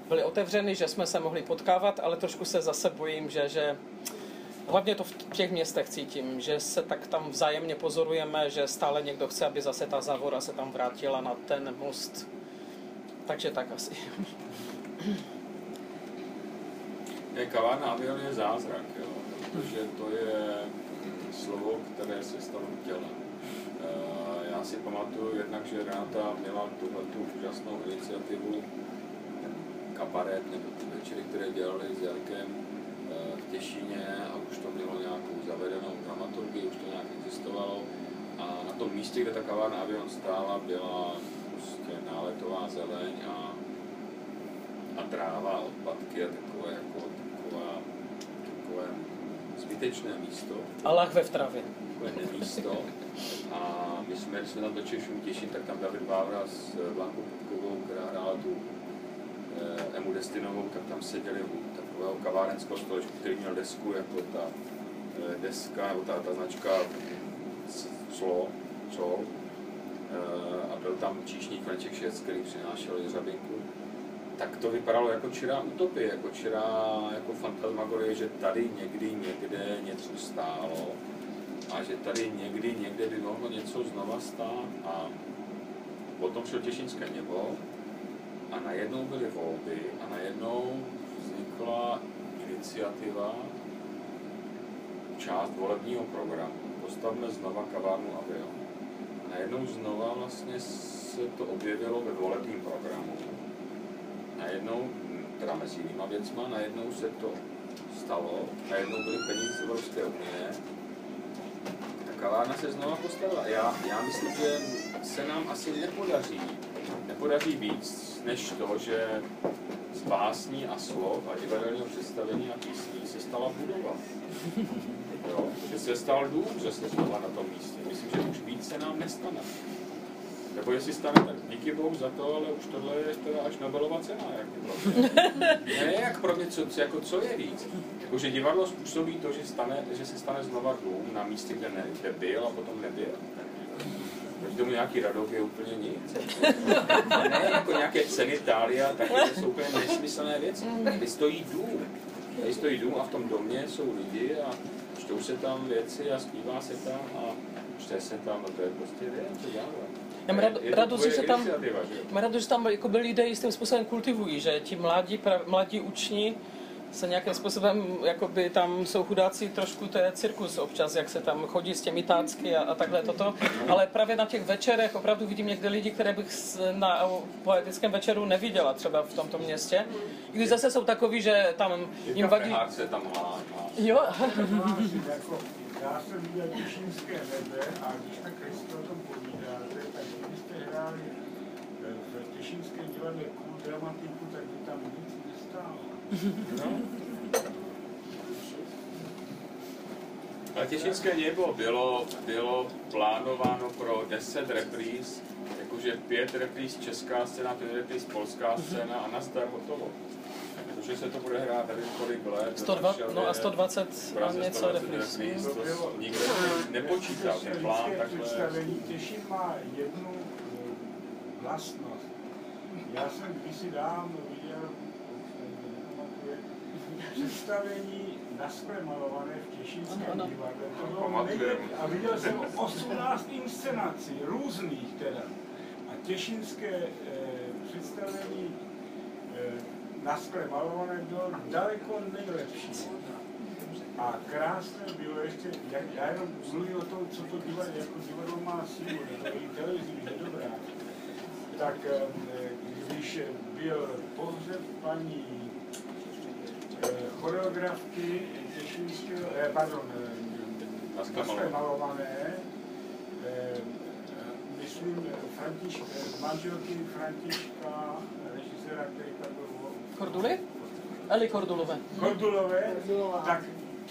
byly otevřeny, že jsme se mohli potkávat, ale trošku se zase bojím, že, že hlavně to v těch městech cítím, že se tak tam vzájemně pozorujeme, že stále někdo chce, aby zase ta závora se tam vrátila na ten most. Takže tak asi. Je kavárna avion je zázrak, jo, protože to je slovo, které se stalo tělem si pamatuju jednak, že Renata měla tuhle tu úžasnou iniciativu kabaret nebo ty večery, které dělali s Jarkem eh, v Těšíně a už to mělo nějakou zavedenou dramaturgii, už to nějak existovalo a na tom místě, kde ta kavárna Avion stála, byla prostě náletová zeleň a, a tráva, odpadky a takové, jako, taková, takové zbytečné místo. A lahve v travě. Takové nemísto. A my jsme, jsme tam do Češů těším, tak tam David Bávra s Blankou Putkovou, která hrála tu eh, Emu Destinovou, tak tam seděli u takového kavárenského stolečku, který měl desku jako ta eh, deska, nebo ta, ta značka Slo, Sol. Eh, a byl tam číšník František Šec, který přinášel žabinku. Tak to vypadalo jako čirá utopie, jako čirá jako fantasmagorie, že tady někdy někde něco stálo a že tady někdy někde by mohlo něco znova stát a potom šel Těšínské nebo a najednou byly volby a najednou vznikla iniciativa, část volebního programu, postavme znova kavárnu Avion. A najednou znova vlastně se to objevilo ve volebním programu. Najednou, teda mezi jinýma věcma, najednou se to stalo, najednou byly peníze z Evropské unie, ta kavárna se znova postavila. Já, já myslím, že se nám asi nepodaří, nepodaří víc, než to, že z básní a slov a divadelního představení a písní se stala budova. Jo? Že se stal dům, že se znova na tom místě. Myslím, že už víc se nám nestane. Nebo jestli stane, tak díky bohu za to, ale už tohle je teda až Nobelova cena. Jak pro mě. Ne, jak pro mě, co, jako co je víc. Jako, že divadlo způsobí to, že, stane, že se stane znova dům na místě, kde, ne, kde byl a potom nebyl. Proti tomu nějaký radok je úplně nic. ne, jako nějaké ceny Tália, tak to jsou úplně nesmyslné věci. Tady stojí dům. Tady stojí dům a v tom domě jsou lidi a čtou se tam věci a zpívá se tam a čte se tam, no to je prostě věc, co dělat. Já mám rad, to radost, že tam, mám radost, že tam jako by lidé jistým způsobem kultivují, že ti mladí, pra, mladí učni se nějakým způsobem, jakoby tam jsou chudáci, trošku to je cirkus občas, jak se tam chodí s těmi tácky a, a takhle toto, ale právě na těch večerech opravdu vidím někde lidi, které bych s- na poetickém večeru neviděla třeba v tomto městě. I když zase jsou takový, že tam jim vadí... Tam hlá. Jo, jako, já jsem viděl Těšínské nebe a když tak Kristo o tom povídáte, tak kdybyste hráli v Těšínském divadle cool dramatiku, tak by tam nic nestálo. No? Ale Těšinské nebo bylo, bylo plánováno pro 10 repríz, jakože 5 repríz česká scéna, 5 repríz polská scéna a nazdar hotovo. Protože se to bude hrát nevím kolik let. 102, Šel no a je 120 v Praze něco 120 repríz. To nikdo nepočítal, ten plán takhle. Těšín má jednu vlastnost. Já jsem kdysi dávno viděl, představení na skle malované v Těšínském ano. divadle. To. A viděl jsem 18 inscenací, různých teda. A těšínské eh, představení eh, na skle malované bylo daleko nejlepší. A krásné bylo ještě, jak, já jenom mluvím o tom, co to divadlo, jako divadlo má sílu, nebo i televizi, dobrá. Tak eh, když byl pohřeb paní eh, choreografky Těšínského, eh, pardon, skle malované. eh, myslím, Františka, manželky Františka, režiséra, který tam byl Korduly? Eli Kordulové. Kordulové, tak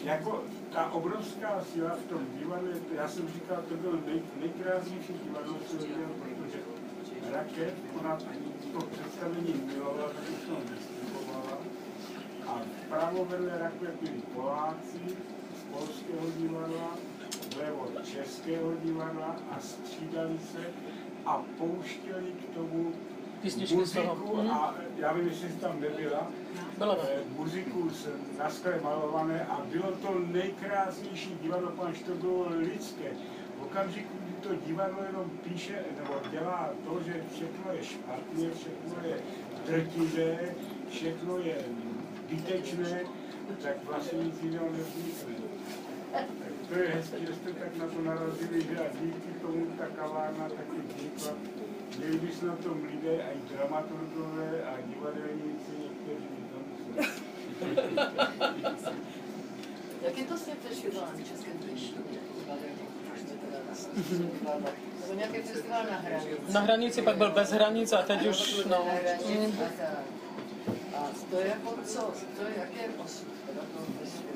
jako ta obrovská síla v tom divadle, já jsem říkal, to bylo nej, nejkrásnější divadlo, co jsem viděl, raket, ona to představení milovala, tak už to vystupovala. A vpravo vedle rakve byli Poláci z polského divadla, vlevo českého divadla a střídali se a pouštěli k tomu Písničky muziku a já vím, jestli jsi tam nebyla, Byla. eh, muziku z na skle malované a bylo to nejkrásnější divadlo, to bylo lidské. V okamžiku, to divadlo jenom píše, nebo dělá to, že všechno je špatně, všechno je drtivé, všechno je zbytečné, tak vlastně nic jiného nevznikne. Tak to je hezké, že jste tak na to narazili, že a díky tomu ta kavárna taky vznikla. Měli by se na tom lidé, i dramaturgové a divadelníci, někteří zamyslet. Jak je to s tím festivalem Českém divadelním? Nebo nějaký festival na hranici. Na hranici pak byl bez hranic a teď už, no. A to je jako co? To je jaké osud?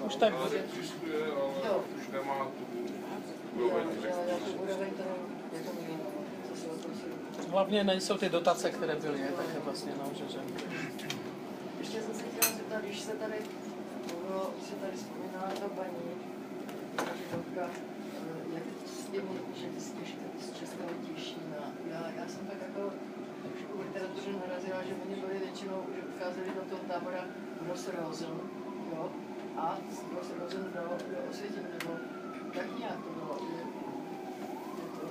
Už tak. Jo. už nemá tu úroveň, Hlavně nejsou ty dotace, které byly, tak je vlastně, no, že, že. Ještě jsem se chtěla zeptat, když se tady, mluvilo, když se tady vzpomínala ta paní, Židovka, s těmi, že ty z Těžka- z Českého Těšína. Já, já jsem tak jako trošku v literatuře narazila, že oni byli většinou, že odcházeli do toho tábora Grossrosen, jo, a z Grossrosen do, do Osvětimi, nebo tak nějak to bylo. Je, je to,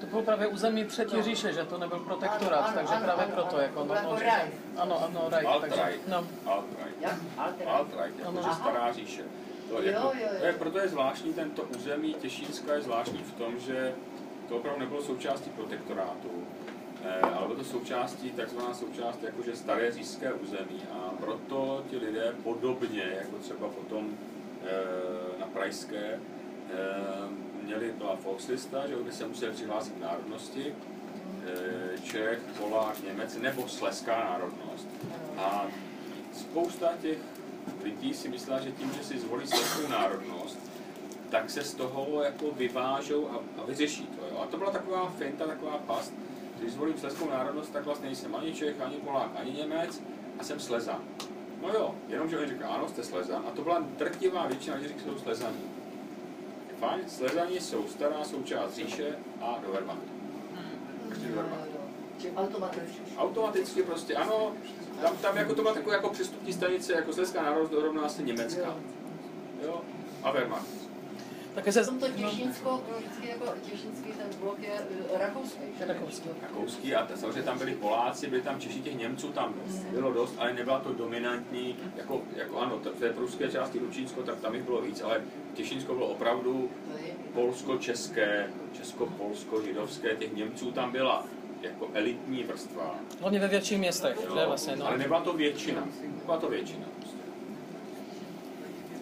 To bylo právě území třetí říše, že to nebyl protektorát, Ano, takže ano, právě ano, proto, ano, jako, to no, no, jako raj. ano, ano, right, takže, no. Alt-right. jak? Alt-right. Alt-right, jakože Aha. stará říše. To, Jo, jako, jo, jo. Proto je zvláštní tento území Těšínska je zvláštní v tom, že to opravdu nebylo součástí protektorátu, eh, ale bylo to součástí, takzvaná součást jakože staré říšské území a proto ti lidé podobně, jako třeba potom eh, na Prajské, eh, měli, byla Volkslista, že kde se museli přihlásit k národnosti, eh, Čech, Polák, Němec nebo sleská národnost. A spousta těch lidí si myslela, že tím, že si zvolí sleskou národnost, tak se z toho jako vyvážou a, a vyřeší to. Jo. A to byla taková finta, taková past. Když zvolím sleskou národnost, tak vlastně nejsem ani Čech, ani Polák, ani Němec a jsem Slezan. No jo, jenomže oni říkají, ano, jste Slezan. A to byla drtivá většina kteří jsou Slezaní. Je Fajn, Slezani jsou stará součást říše a do Wehrmachtu. Či automaticky. Automaticky prostě, ano, tam, tam jako to byla taková jako přestupní stanice, jako Slezská národnost rovná se Německá. Jo, a Wehrmacht. Také se... Tomto Těšínsko, no, vždycky jako Těšínský ten blok je eh, rakouský. že? Rakouský. Rakouský a samozřejmě tam byli Poláci, byli tam Češi, těch Němců tam bylo dost, ale nebyla to dominantní, jako, jako ano, v té pruské části Ručínsko, tak tam jich bylo víc, ale Těšínsko bylo opravdu polsko-české, česko-polsko-židovské, těch Němců tam byla jako elitní vrstva. Hlavně ve větších městech, že vlastně, no. Ale nebyla to většina, byla to většina.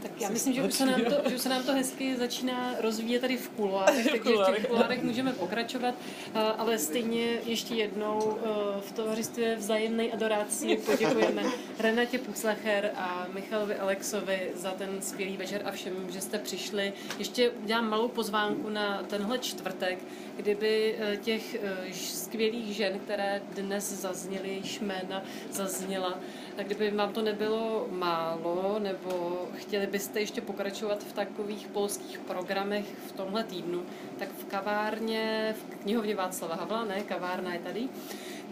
Tak já myslím, že už se nám to, že už se nám to hezky začíná rozvíjet tady v kuloárech, takže v těch kuloárech můžeme pokračovat, a- ale stejně ještě jednou eh, v tovařistvě vzájemné adoraci poděkujeme Renatě Puclacher a Michalovi Alexovi za ten skvělý večer a všem, že jste přišli. Ještě udělám malou pozvánku na tenhle čtvrtek, kdyby eh, těch eh, skvělých žen, které dnes zazněly, jejich jména zazněla, tak kdyby vám to nebylo málo, nebo chtěli byste ještě pokračovat v takových polských programech v tomhle týdnu, tak v kavárně, v knihovně Václava Havla, ne, kavárna je tady,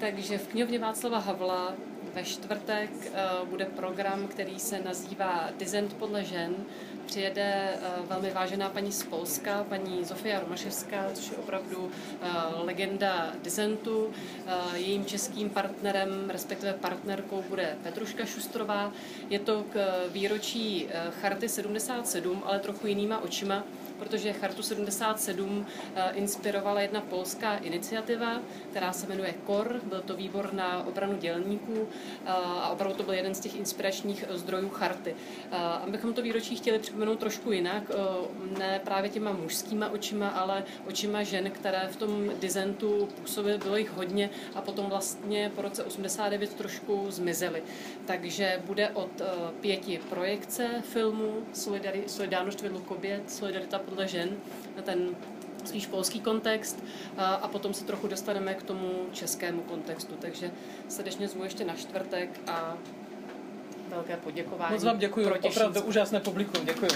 takže v knihovně Václava Havla ve čtvrtek eh, bude program, který se nazývá Dizent podle žen. Přijede eh, velmi vážená paní z Polska, paní Zofia Romaševská, což je opravdu eh, legenda dizentu. Eh, Jejím českým partnerem, respektive partnerkou, bude Petruška Šustrová. Je to k výročí Charty 77, ale trochu jinýma očima, protože Chartu 77 eh, inspirovala jedna polská iniciativa, která se jmenuje KOR, byl to výbor na obranu dělníků eh, a opravdu to byl jeden z těch inspiračních zdrojů Charty. Eh, Abychom to výročí chtěli připomenout trošku jinak, ne právě těma mužskýma očima, ale očima žen, které v tom dizentu působily, bylo jich hodně a potom vlastně po roce 89 trošku zmizely. Takže bude od pěti projekce filmu Solidari- Solidárnost vedle kobět, Solidarita podle žen, na ten spíš polský kontext a, a potom se trochu dostaneme k tomu českému kontextu. Takže srdečně zvu ještě na čtvrtek a velké poděkování. Moc vám děkuji, opravdu úžasné publikum, děkuji.